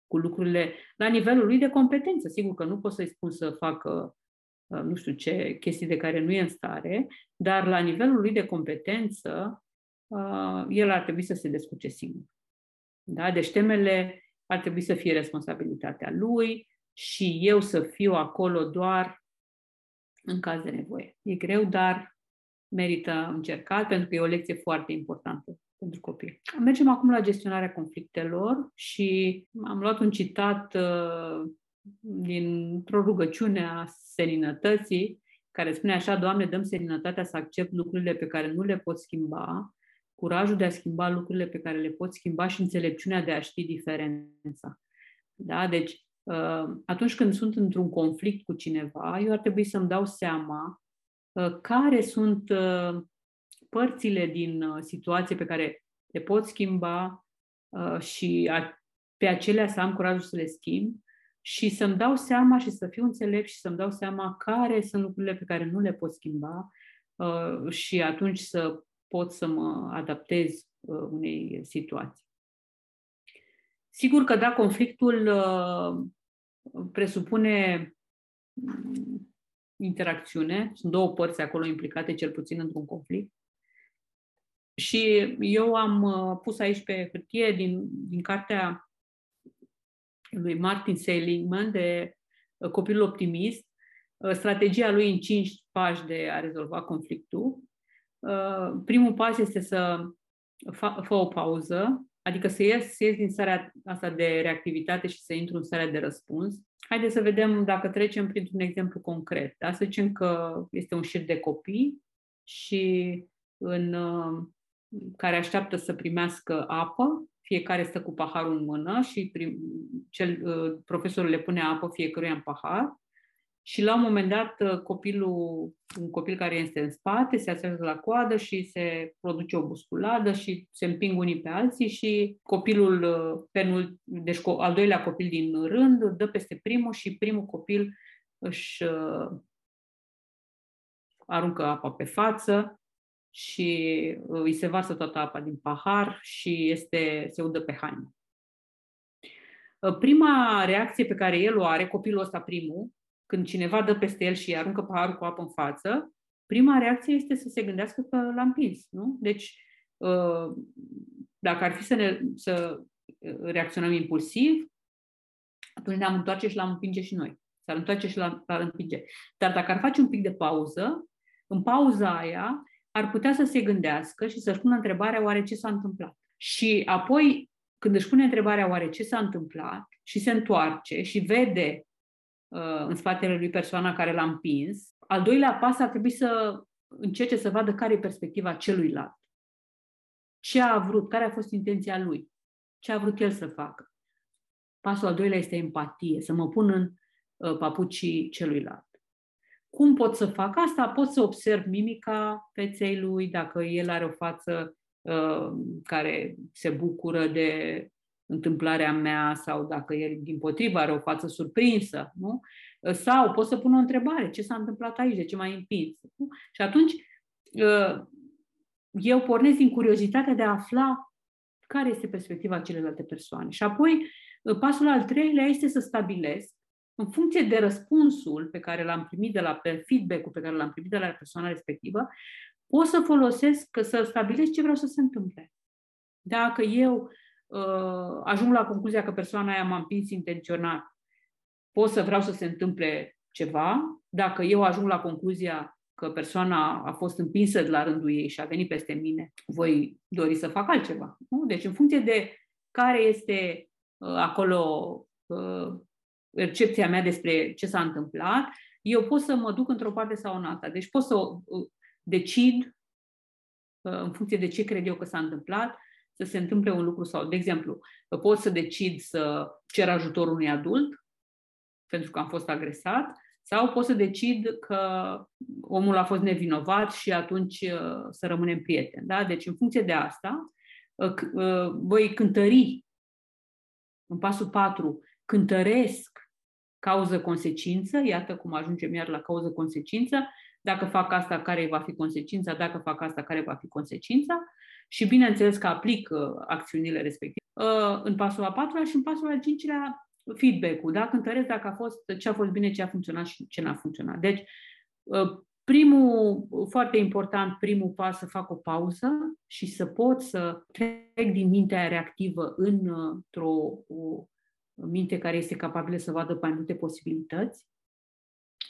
cu lucrurile la nivelul lui de competență. Sigur că nu pot să-i spun să facă Uh, nu știu ce chestii de care nu e în stare, dar la nivelul lui de competență, uh, el ar trebui să se descurce singur. Da? Deci temele ar trebui să fie responsabilitatea lui și eu să fiu acolo doar în caz de nevoie. E greu, dar merită încercat pentru că e o lecție foarte importantă pentru copii. Mergem acum la gestionarea conflictelor și am luat un citat uh, dintr-o rugăciune a seninătății, care spune așa, Doamne, dăm seninătatea să accept lucrurile pe care nu le pot schimba, curajul de a schimba lucrurile pe care le pot schimba și înțelepciunea de a ști diferența. Da? Deci, uh, atunci când sunt într-un conflict cu cineva, eu ar trebui să-mi dau seama uh, care sunt uh, părțile din situație pe care le pot schimba și pe acelea să am curajul să le schimb și să-mi dau seama și să fiu înțelept și să-mi dau seama care sunt lucrurile pe care nu le pot schimba uh, și atunci să pot să mă adaptez uh, unei situații. Sigur că da, conflictul uh, presupune mm, interacțiune, sunt două părți acolo implicate, cel puțin într-un conflict. Și eu am uh, pus aici pe hârtie din, din cartea lui Martin Seligman de uh, Copilul Optimist, uh, strategia lui în cinci pași de a rezolva conflictul. Primul pas este să fa, fă o pauză, adică să ies, să ies din starea asta de reactivitate și să intru în starea de răspuns. Haideți să vedem dacă trecem printr-un exemplu concret. Da? Să zicem că este un șir de copii și în care așteaptă să primească apă, fiecare stă cu paharul în mână și prim, cel, uh, profesorul le pune apă fiecăruia în pahar. Și la un moment dat uh, copilul, un copil care este în spate se așează la coadă și se produce o busculadă și se împing unii pe alții și copilul, uh, penul, deci al doilea copil din rând dă peste primul și primul copil își aruncă apa pe față și uh, îi se varsă toată apa din pahar și este, se udă pe haine. Uh, prima reacție pe care el o are, copilul ăsta primul, când cineva dă peste el și aruncă paharul cu apă în față, prima reacție este să se gândească că l-a împins. Nu? Deci, uh, dacă ar fi să, ne, să reacționăm impulsiv, atunci ne-am întoarce și l-am împinge și noi. S-ar întoarce și l-ar împinge. Dar dacă ar face un pic de pauză, în pauza aia, ar putea să se gândească și să-și pună întrebarea oare ce s-a întâmplat. Și apoi, când își pune întrebarea oare ce s-a întâmplat și se întoarce și vede uh, în spatele lui persoana care l-a împins, al doilea pas ar trebui să încerce să vadă care e perspectiva celuilalt. Ce a vrut, care a fost intenția lui, ce a vrut el să facă. Pasul al doilea este empatie, să mă pun în uh, papucii celuilalt. Cum pot să fac asta? Pot să observ mimica feței lui, dacă el are o față uh, care se bucură de întâmplarea mea sau dacă el, din potrivă, are o față surprinsă. Nu? Sau pot să pun o întrebare. Ce s-a întâmplat aici? De ce m-ai împins? Nu? Și atunci uh, eu pornesc din curiozitatea de a afla care este perspectiva celelalte persoane. Și apoi, uh, pasul al treilea este să stabilesc în funcție de răspunsul pe care l-am primit de la feedback-ul pe care l-am primit de la persoana respectivă, pot să folosesc, să stabilesc ce vreau să se întâmple. Dacă eu uh, ajung la concluzia că persoana aia m-a împins intenționat, pot să vreau să se întâmple ceva. Dacă eu ajung la concluzia că persoana a fost împinsă de la rândul ei și a venit peste mine, voi dori să fac altceva. Nu? Deci, în funcție de care este uh, acolo uh, percepția mea despre ce s-a întâmplat, eu pot să mă duc într-o parte sau în alta. Deci pot să uh, decid, uh, în funcție de ce cred eu că s-a întâmplat, să se întâmple un lucru sau, de exemplu, pot să decid să cer ajutorul unui adult pentru că am fost agresat sau pot să decid că omul a fost nevinovat și atunci uh, să rămânem prieteni. Da? Deci, în funcție de asta, voi cântări în pasul 4, cântăresc cauză-consecință, iată cum ajungem iar la cauză-consecință, dacă fac asta, care va fi consecința, dacă fac asta, care va fi consecința și bineînțeles că aplic uh, acțiunile respective. Uh, în pasul a patrulea și în pasul al cincilea, feedback-ul, da? cântăresc dacă a fost, ce a fost bine, ce a funcționat și ce n-a funcționat. Deci, uh, primul, foarte important, primul pas să fac o pauză și să pot să trec din mintea reactivă într-o o, minte care este capabilă să vadă mai multe posibilități.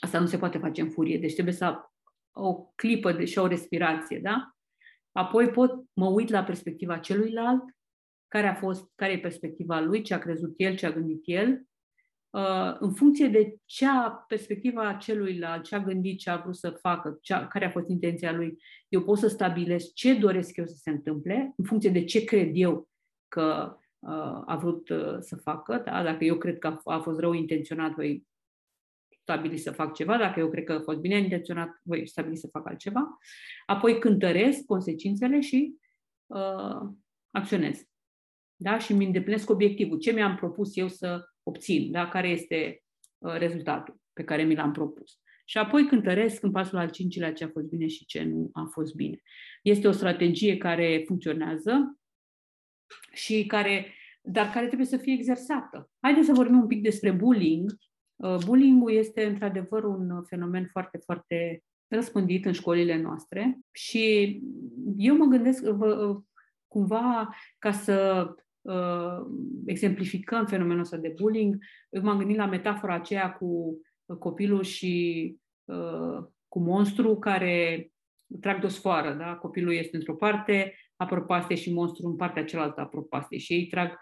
Asta nu se poate face în furie, deci trebuie să o clipă de, și o respirație, da? Apoi pot, mă uit la perspectiva celuilalt, care a fost, care e perspectiva lui, ce a crezut el, ce a gândit el, uh, în funcție de ce a perspectiva celuilalt, ce a gândit, ce a vrut să facă, a, care a fost intenția lui, eu pot să stabilesc ce doresc eu să se întâmple, în funcție de ce cred eu că a vrut uh, să facă. Da? Dacă eu cred că a fost rău intenționat, voi stabili să fac ceva. Dacă eu cred că a fost bine intenționat, voi stabili să fac altceva. Apoi cântăresc consecințele și uh, acționez. Da? Și îmi îndeplinesc obiectivul. Ce mi-am propus eu să obțin? Da? Care este uh, rezultatul pe care mi l-am propus? Și apoi cântăresc în pasul al cincilea ce a fost bine și ce nu a fost bine. Este o strategie care funcționează și care, dar care trebuie să fie exersată. Haideți să vorbim un pic despre bullying. Uh, bullying-ul este într-adevăr un fenomen foarte, foarte răspândit în școlile noastre și eu mă gândesc cumva ca să uh, exemplificăm fenomenul ăsta de bullying, m-am gândit la metafora aceea cu copilul și uh, cu monstru care trag de o sfoară, da? Copilul este într-o parte a propastei și monstru în partea cealaltă a propastei și ei trag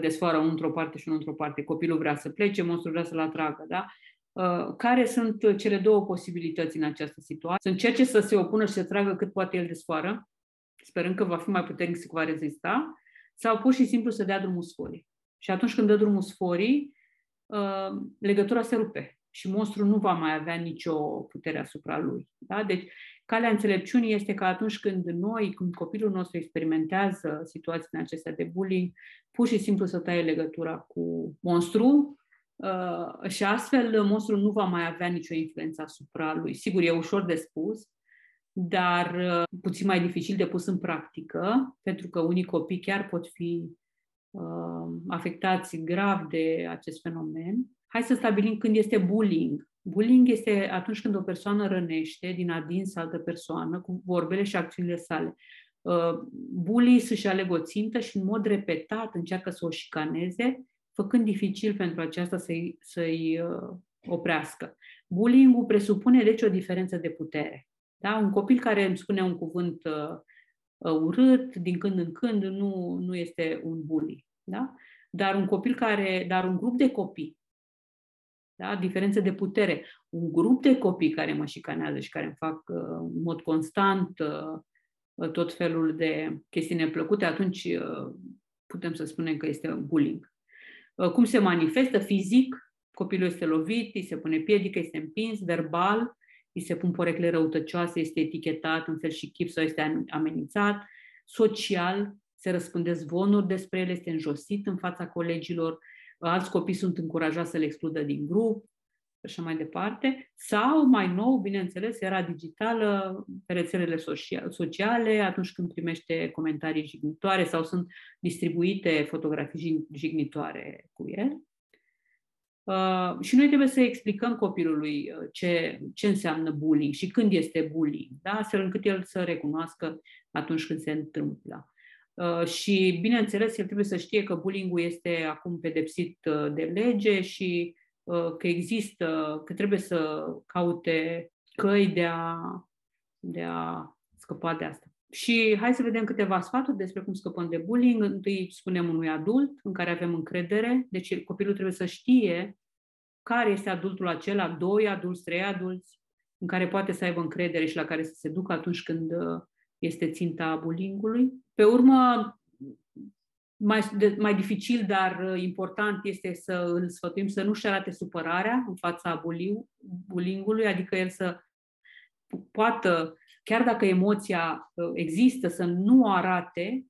de sfoară unul într-o parte și unul într-o parte. Copilul vrea să plece, monstrul vrea să-l atragă, da? Uh, care sunt cele două posibilități în această situație? Să încerce să se opună și să tragă cât poate el de sfoară, sperând că va fi mai puternic să va rezista, sau pur și simplu să dea drumul sforii. Și atunci când dă drumul sforii, uh, legătura se rupe și monstrul nu va mai avea nicio putere asupra lui. Da? Deci, calea înțelepciunii este că atunci când noi, când copilul nostru experimentează situații acestea de bullying, pur și simplu să taie legătura cu monstru uh, și astfel monstrul nu va mai avea nicio influență asupra lui. Sigur, e ușor de spus, dar uh, puțin mai dificil de pus în practică, pentru că unii copii chiar pot fi uh, afectați grav de acest fenomen. Hai să stabilim când este bullying. Bullying este atunci când o persoană rănește din adins altă persoană cu vorbele și acțiunile sale. Uh, bully să-și aleg o țintă și în mod repetat încearcă să o șicaneze, făcând dificil pentru aceasta să-i, să-i uh, oprească. Bullying-ul presupune deci o diferență de putere. Da? Un copil care îmi spune un cuvânt uh, uh, urât din când în când nu, nu este un bully. Da? Dar un copil care, dar un grup de copii, da? diferență de putere, un grup de copii care mă șicanează și care îmi fac uh, în mod constant uh, uh, tot felul de chestii neplăcute, atunci uh, putem să spunem că este bullying. Uh, cum se manifestă fizic? Copilul este lovit, îi se pune piedică, este împins, verbal, îi se pun porecle răutăcioase, este etichetat în fel și chip sau este amenințat, social, se răspânde zvonuri despre el, este înjosit în fața colegilor, alți copii sunt încurajați să le excludă din grup, și așa mai departe, sau mai nou, bineînțeles, era digitală pe rețelele sociale, atunci când primește comentarii jignitoare sau sunt distribuite fotografii jignitoare cu el. Uh, și noi trebuie să explicăm copilului uh, ce, ce înseamnă bullying și când este bullying, da? astfel încât el să recunoască atunci când se întâmplă. Uh, și, bineînțeles, el trebuie să știe că bullying-ul este acum pedepsit uh, de lege și uh, că există, că trebuie să caute căi de a, de a scăpa de asta. Și hai să vedem câteva sfaturi despre cum scăpăm de bullying. Întâi spunem unui adult în care avem încredere, deci copilul trebuie să știe care este adultul acela, doi adulți, trei adulți, în care poate să aibă încredere și la care să se ducă atunci când uh, este ținta bullyingului. Pe urmă, mai, de, mai dificil, dar uh, important este să îl sfătuim să nu-și arate supărarea în fața bullyingului, adică el să poată chiar dacă emoția uh, există, să nu o arate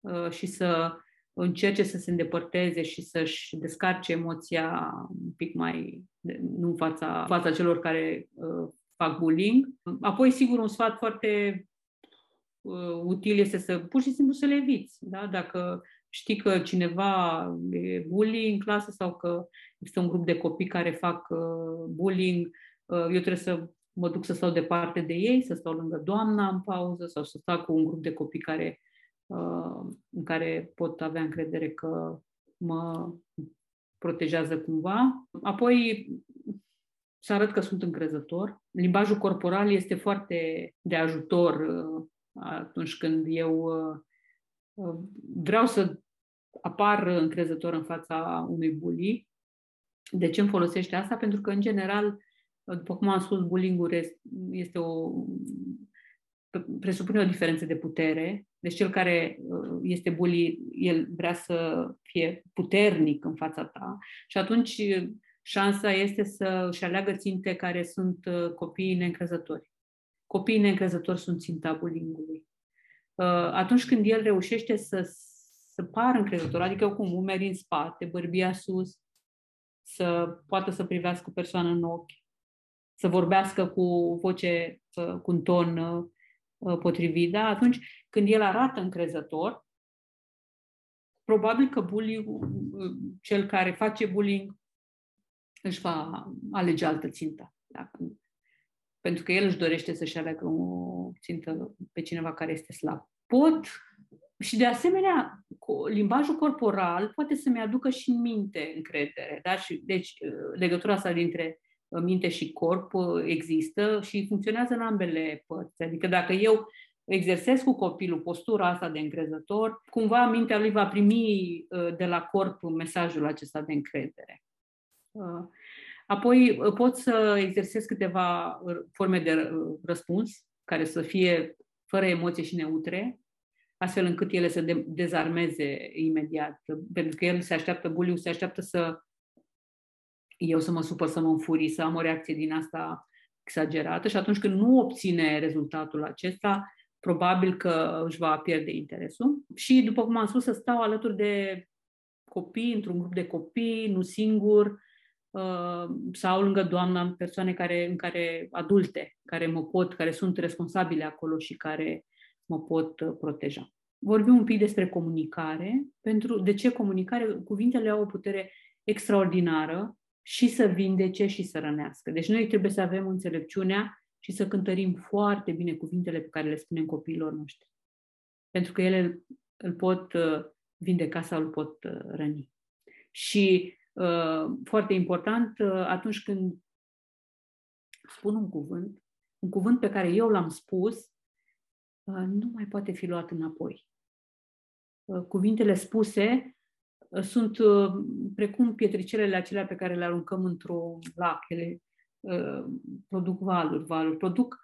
uh, și să încerce să se îndepărteze și să-și descarce emoția un pic mai, nu în fața, fața celor care uh, fac bullying. Apoi, sigur, un sfat foarte util este să pur și simplu să le eviți. Da? Dacă știi că cineva e bullying în clasă sau că există un grup de copii care fac bullying, eu trebuie să mă duc să stau departe de ei, să stau lângă doamna în pauză sau să stau cu un grup de copii care, uh, în care pot avea încredere că mă protejează cumva. Apoi să arăt că sunt încrezător. Limbajul corporal este foarte de ajutor uh, atunci când eu uh, vreau să apar încrezător în fața unui bully. De ce îmi folosește asta? Pentru că, în general, după cum am spus, bullying este o, presupune o diferență de putere. Deci cel care uh, este bully, el vrea să fie puternic în fața ta și atunci șansa este să își aleagă ținte care sunt uh, copiii neîncrezători. Copiii neîncrezători sunt ținta bullyingului. Uh, atunci când el reușește să, să pară încrezător, adică cum umeri în spate, bărbia sus, să poată să privească o persoană în ochi, să vorbească cu voce, cu un ton uh, potrivit, da? atunci când el arată încrezător, probabil că bullying, uh, cel care face bullying își va alege altă țintă. Da? Pentru că el își dorește să-și aleagă o țintă pe cineva care este slab. Pot și de asemenea, limbajul corporal poate să-mi aducă și în minte încredere. Da? Și, deci, legătura asta dintre minte și corp există și funcționează în ambele părți. Adică dacă eu exersez cu copilul postura asta de încrezător, cumva mintea lui va primi de la corp mesajul acesta de încredere. Apoi pot să exersez câteva forme de răspuns care să fie fără emoție și neutre, astfel încât ele să de- dezarmeze imediat. Pentru că el se așteaptă, buliul se așteaptă să eu să mă supăr, să mă înfurii, să am o reacție din asta exagerată și atunci când nu obține rezultatul acesta, probabil că își va pierde interesul. Și, după cum am spus, să stau alături de copii, într-un grup de copii, nu singur, uh, sau lângă doamna persoane care, în care adulte, care mă pot, care sunt responsabile acolo și care mă pot uh, proteja. Vorbim un pic despre comunicare. Pentru, de ce comunicare? Cuvintele au o putere extraordinară și să vindece și să rănească. Deci noi trebuie să avem înțelepciunea și să cântărim foarte bine cuvintele pe care le spunem copiilor noștri. Pentru că ele îl pot uh, vindeca sau îl pot uh, răni. Și foarte important, atunci când spun un cuvânt, un cuvânt pe care eu l-am spus, Uh, nu mai poate fi luat înapoi. Uh, cuvintele spuse uh, sunt precum pietricelele acelea pe care le aruncăm într-o lac. Ele produc valuri, valuri, produc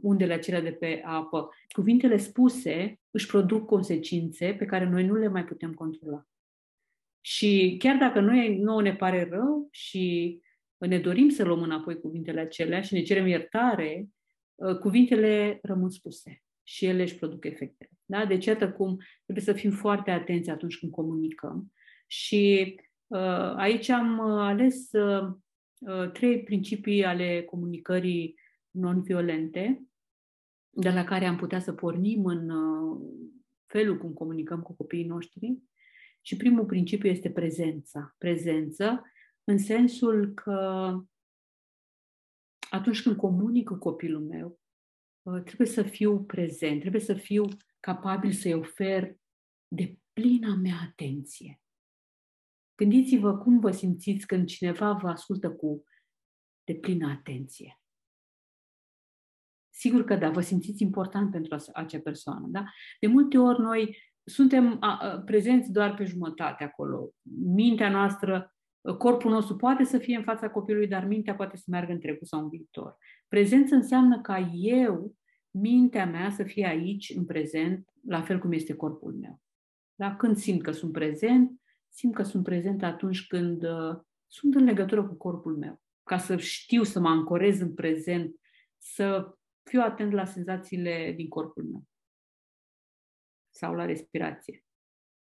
undele acelea de pe apă. Cuvintele spuse își produc consecințe pe care noi nu le mai putem controla. Și chiar dacă noi nu ne pare rău și ne dorim să luăm înapoi cuvintele acelea și ne cerem iertare, Uh, cuvintele rămân spuse și ele își produc efectele. Da? Deci, iată cum trebuie să fim foarte atenți atunci când comunicăm. Și uh, aici am uh, ales uh, uh, trei principii ale comunicării non-violente, de la care am putea să pornim în uh, felul cum comunicăm cu copiii noștri. Și primul principiu este prezența. Prezență în sensul că atunci când comunic cu copilul meu, uh, trebuie să fiu prezent, trebuie să fiu capabil să-i ofer de plina mea atenție. Gândiți-vă cum vă simțiți când cineva vă ascultă cu de plină atenție. Sigur că da, vă simțiți important pentru acea persoană. Da? De multe ori noi suntem prezenți doar pe jumătate acolo. Mintea noastră Corpul nostru poate să fie în fața copilului, dar mintea poate să meargă în trecut sau în viitor. Prezență înseamnă ca eu, mintea mea, să fie aici, în prezent, la fel cum este corpul meu. Da? Când simt că sunt prezent, simt că sunt prezent atunci când uh, sunt în legătură cu corpul meu. Ca să știu să mă ancorez în prezent, să fiu atent la senzațiile din corpul meu sau la respirație.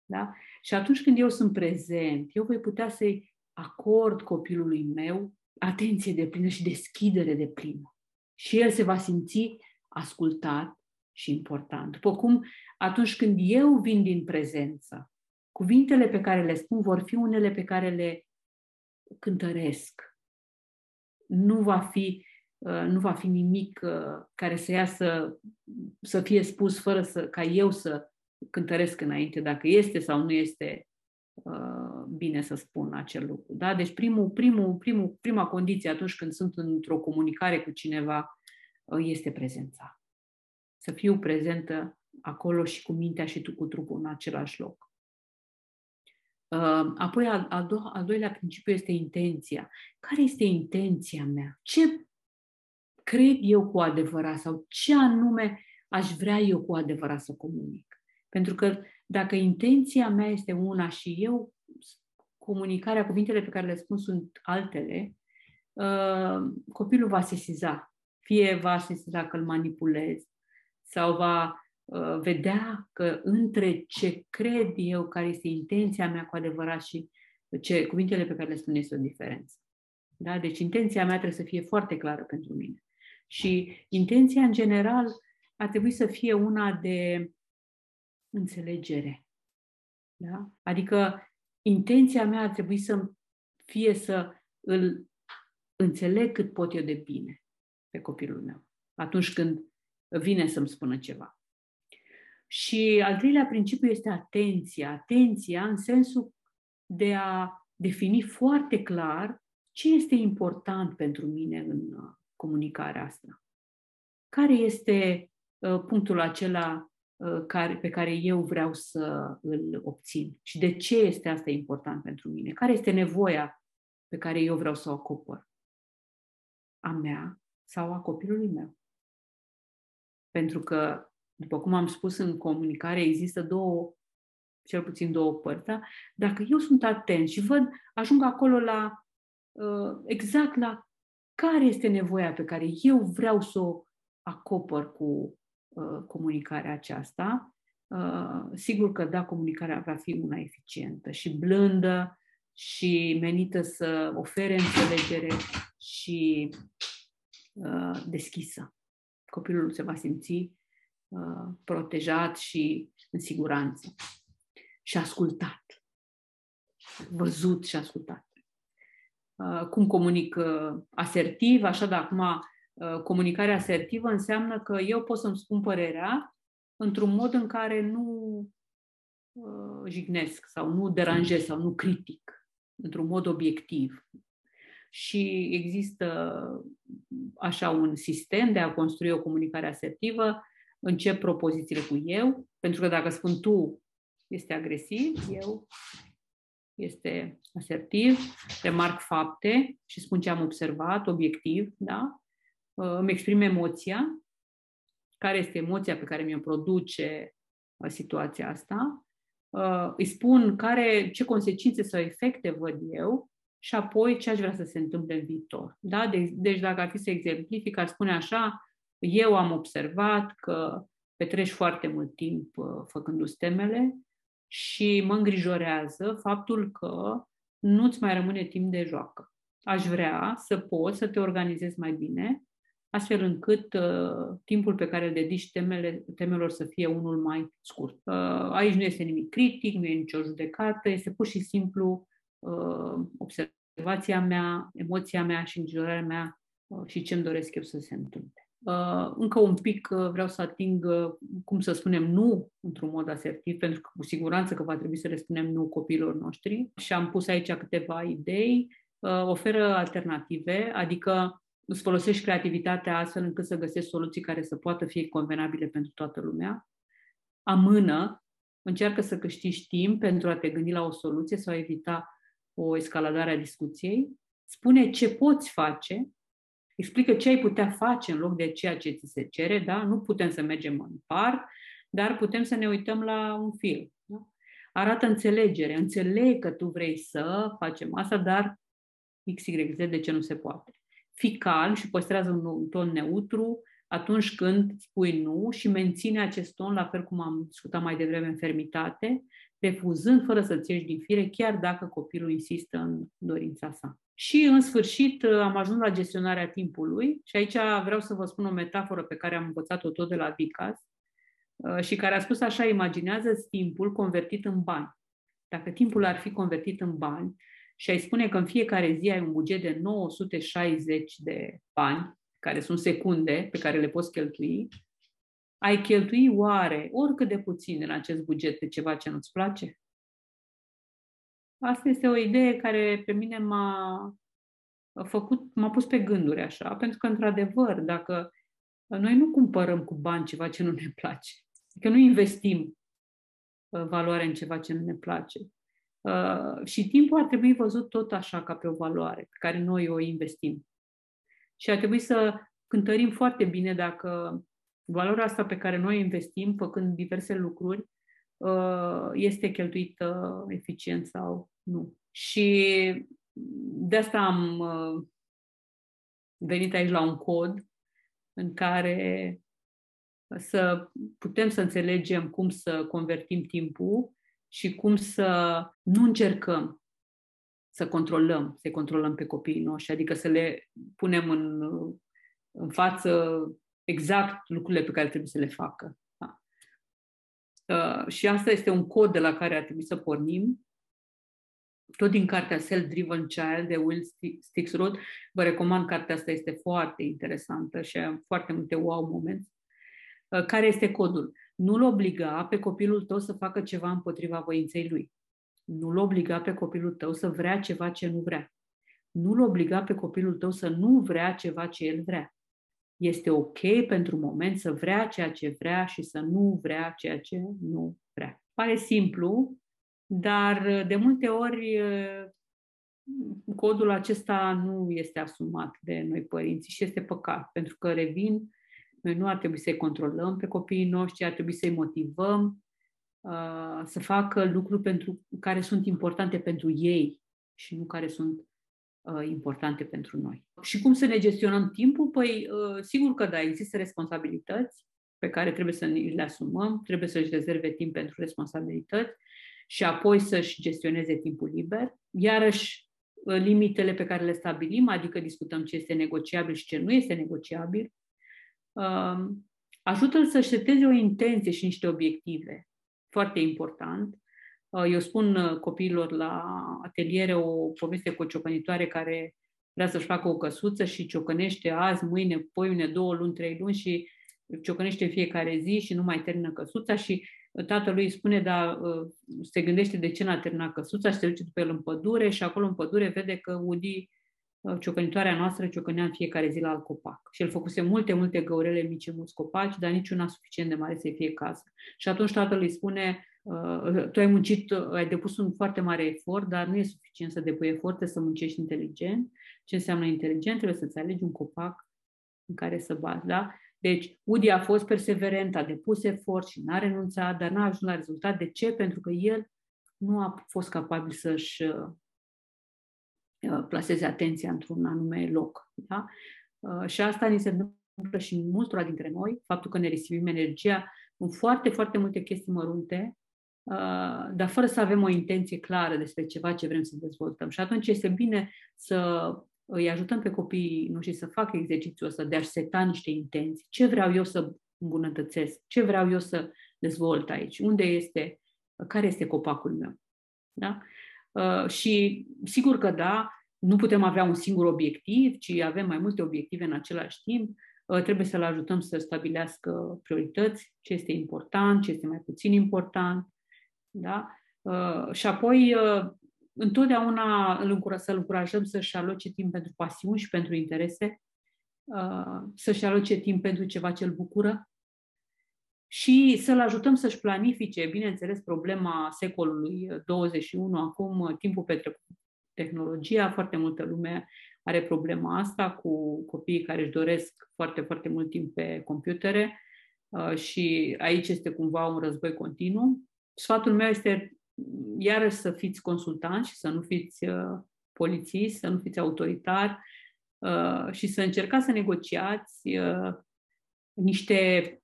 Da? Și atunci când eu sunt prezent, eu voi putea să-i acord copilului meu atenție de plină și deschidere de plină. Și el se va simți ascultat și important. După cum atunci când eu vin din prezență, cuvintele pe care le spun vor fi unele pe care le cântăresc. Nu va fi, uh, nu va fi nimic uh, care să iasă, să fie spus fără să, ca eu să cântăresc înainte, dacă este sau nu este Uh, bine să spun acel lucru. Da? Deci primul, primul, primul, prima condiție atunci când sunt într-o comunicare cu cineva uh, este prezența. Să fiu prezentă acolo și cu mintea și tu cu trupul în același loc. Uh, apoi, al, al, do- al doilea principiu este intenția. Care este intenția mea? Ce cred eu cu adevărat sau ce anume aș vrea eu cu adevărat să comunic? Pentru că dacă intenția mea este una și eu, comunicarea, cuvintele pe care le spun sunt altele, uh, copilul va sesiza. Fie va sesiza că îl manipulez sau va uh, vedea că între ce cred eu, care este intenția mea cu adevărat și ce cuvintele pe care le spun este o diferență. Da? Deci intenția mea trebuie să fie foarte clară pentru mine. Și intenția, în general, ar trebui să fie una de înțelegere. Da? Adică intenția mea ar trebui să fie să îl înțeleg cât pot eu de bine. pe copilul meu atunci când vine să-mi spună ceva. Și al treilea principiu este atenția. Atenția în sensul de a defini foarte clar ce este important pentru mine în uh, comunicarea asta. Care este uh, punctul acela uh, care, pe care eu vreau să îl obțin și de ce este asta important pentru mine? Care este nevoia pe care eu vreau să o acopăr? A mea sau a copilului meu? Pentru că, după cum am spus în comunicare, există două, cel puțin două părți. Da? Dacă eu sunt atent și văd, ajung acolo la uh, exact la care este nevoia pe care eu vreau să o acopăr cu uh, comunicarea aceasta, uh, sigur că da, comunicarea va fi una eficientă și blândă și menită să ofere înțelegere și uh, deschisă copilul se va simți uh, protejat și în siguranță. Și ascultat. Văzut și ascultat. Uh, cum comunic uh, asertiv, așa de acum uh, comunicarea asertivă înseamnă că eu pot să-mi spun părerea într-un mod în care nu uh, jignesc sau nu deranjez sau nu critic, într-un mod obiectiv și există așa un sistem de a construi o comunicare asertivă. Încep propozițiile cu eu, pentru că dacă spun tu, este agresiv, eu este asertiv, remarc fapte și spun ce am observat, obiectiv, da? Îmi exprim emoția, care este emoția pe care mi-o produce uh, situația asta, uh, îi spun care, ce consecințe sau efecte văd eu și apoi ce aș vrea să se întâmple în viitor. Da? De, deci dacă ar fi să exemplific, ar spune așa, eu am observat că petreci foarte mult timp uh, făcându-ți temele și mă îngrijorează faptul că nu-ți mai rămâne timp de joacă. Aș vrea să poți să te organizezi mai bine, astfel încât uh, timpul pe care îl dedici temele, temelor să fie unul mai scurt. Uh, aici nu este nimic critic, nu e nicio judecată, este pur și simplu uh, observația mea, emoția mea și îngrijorarea mea uh, și ce-mi doresc eu să se întâmple. Uh, încă un pic uh, vreau să ating, uh, cum să spunem, nu într-un mod asertiv, pentru că cu siguranță că va trebui să le spunem nu copiilor noștri. Și am pus aici câteva idei. Uh, oferă alternative, adică îți folosești creativitatea astfel încât să găsești soluții care să poată fi convenabile pentru toată lumea. Amână, încearcă să câștigi timp pentru a te gândi la o soluție sau a evita o escaladare a discuției, spune ce poți face, explică ce ai putea face în loc de ceea ce ți se cere, da? Nu putem să mergem în parc, dar putem să ne uităm la un film. Da? Arată înțelegere. Înțeleg că tu vrei să facem asta, dar XYZ de ce nu se poate. Fii calm și păstrează un ton neutru atunci când spui nu și menține acest ton, la fel cum am discutat mai devreme, în fermitate, refuzând fără să-ți ieși din fire, chiar dacă copilul insistă în dorința sa. Și, în sfârșit, am ajuns la gestionarea timpului și aici vreau să vă spun o metaforă pe care am învățat-o tot de la Vicas uh, și care a spus așa, imaginează timpul convertit în bani. Dacă timpul ar fi convertit în bani și ai spune că în fiecare zi ai un buget de 960 de bani, care sunt secunde pe care le poți cheltui, ai cheltui oare oricât de puțin în acest buget pe ceva ce nu-ți place? Asta este o idee care pe mine m-a făcut, m-a pus pe gânduri așa, pentru că, într-adevăr, dacă noi nu cumpărăm cu bani ceva ce nu ne place, că nu investim uh, valoare în ceva ce nu ne place. Uh, și timpul ar trebui văzut tot așa, ca pe o valoare pe care noi o investim. Și ar trebui să cântărim foarte bine dacă valoarea asta pe care noi investim făcând diverse lucruri uh, este cheltuită eficient sau nu. Și de asta am uh, venit aici la un cod în care să putem să înțelegem cum să convertim timpul și cum să nu încercăm să controlăm, să controlăm pe copiii noștri, adică să le punem în, în față exact lucrurile pe care trebuie să le facă. Da. Uh, și asta este un cod de la care ar trebui să pornim tot din cartea Self-Driven Child de Will Stixrud. Vă recomand, cartea asta este foarte interesantă și foarte multe wow moments. Uh, care este codul? Nu-l obliga pe copilul tău să facă ceva împotriva voinței lui. Nu-l obliga pe copilul tău să vrea ceva ce nu vrea. Nu-l obliga pe copilul tău să nu vrea ceva ce el vrea. Este ok pentru moment să vrea ceea ce vrea și să nu vrea ceea ce nu vrea. Pare simplu, dar de multe ori codul acesta nu este asumat de noi părinți și este păcat, pentru că revin, noi nu ar trebui să-i controlăm pe copiii noștri, ar trebui să-i motivăm uh, să facă lucruri pentru, care sunt importante pentru ei și nu care sunt uh, importante pentru noi. Și cum să ne gestionăm timpul? Păi, uh, sigur că da, există responsabilități pe care trebuie să le asumăm, trebuie să-și rezerve timp pentru responsabilități și apoi să-și gestioneze timpul liber. Iarăși, uh, limitele pe care le stabilim, adică discutăm ce este negociabil și ce nu este negociabil, uh, ajută să-și seteze o intenție și niște obiective. Foarte important. Uh, eu spun copiilor la ateliere o poveste cu o ciocănitoare care vrea să-și facă o căsuță și ciocănește azi, mâine, poimine, două luni, trei luni și ciocănește fiecare zi și nu mai termină căsuța și tatălui îi spune, dar uh, se gândește de ce n-a terminat căsuța și se duce după el în pădure și acolo în pădure vede că Woody, uh, ciocănitoarea noastră, ciocănea în fiecare zi la alt copac. Și el făcuse multe, multe găurele mici în mulți copaci, dar niciuna suficient de mare să fie casă. Și atunci tatăl îi spune, uh, tu ai muncit, ai depus un foarte mare efort, dar nu e suficient să depui efort, să muncești inteligent. Ce înseamnă inteligent? Trebuie să-ți alegi un copac în care să bați, da? Deci, Udi a fost perseverent, a depus efort și n-a renunțat, dar n-a ajuns la rezultat. De ce? Pentru că el nu a fost capabil să-și uh, uh, plaseze atenția într-un anume loc. Da? Uh, și asta ni se întâmplă și în multora dintre noi, faptul că ne risipim energia în foarte, foarte multe chestii mărunte, dar fără să avem o intenție clară despre ceva ce vrem să dezvoltăm. Și atunci este bine să îi ajutăm pe copiii noștri să facă exercițiul ăsta de a-și seta niște intenții. Ce vreau eu să îmbunătățesc? Ce vreau eu să dezvolt aici? Unde este, care este copacul meu? Da? Uh, și sigur că da, nu putem avea un singur obiectiv, ci avem mai multe obiective în același timp. Uh, trebuie să-l ajutăm să stabilească priorități, ce este important, ce este mai puțin important. Da? Uh, și apoi întotdeauna îl încura, să-l încurajăm să-și aloce timp pentru pasiuni și pentru interese, uh, să-și aloce timp pentru ceva ce îl bucură și să-l ajutăm să-și planifice, bineînțeles, problema secolului 21, acum uh, timpul petrecut tehnologia, foarte multă lume are problema asta cu copiii care își doresc foarte, foarte mult timp pe computere uh, și aici este cumva un război continuu. Sfatul meu este iarăși să fiți consultanți și să nu fiți uh, polițiști, să nu fiți autoritari uh, și să încercați să negociați uh, niște mm,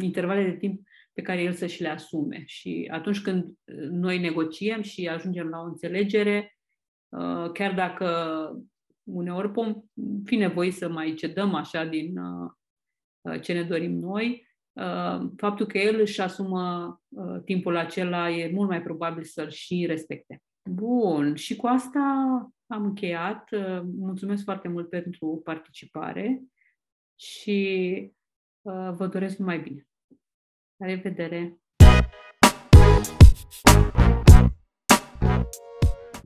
intervale de timp pe care el să și le asume. Și atunci când noi negociem și ajungem la o înțelegere, uh, chiar dacă uneori vom fi nevoie să mai cedăm așa din uh, ce ne dorim noi, Uh, faptul că el își asumă uh, timpul acela e mult mai probabil să-l și respecte. Bun, și cu asta am încheiat. Uh, mulțumesc foarte mult pentru participare și vă doresc numai bine. La revedere!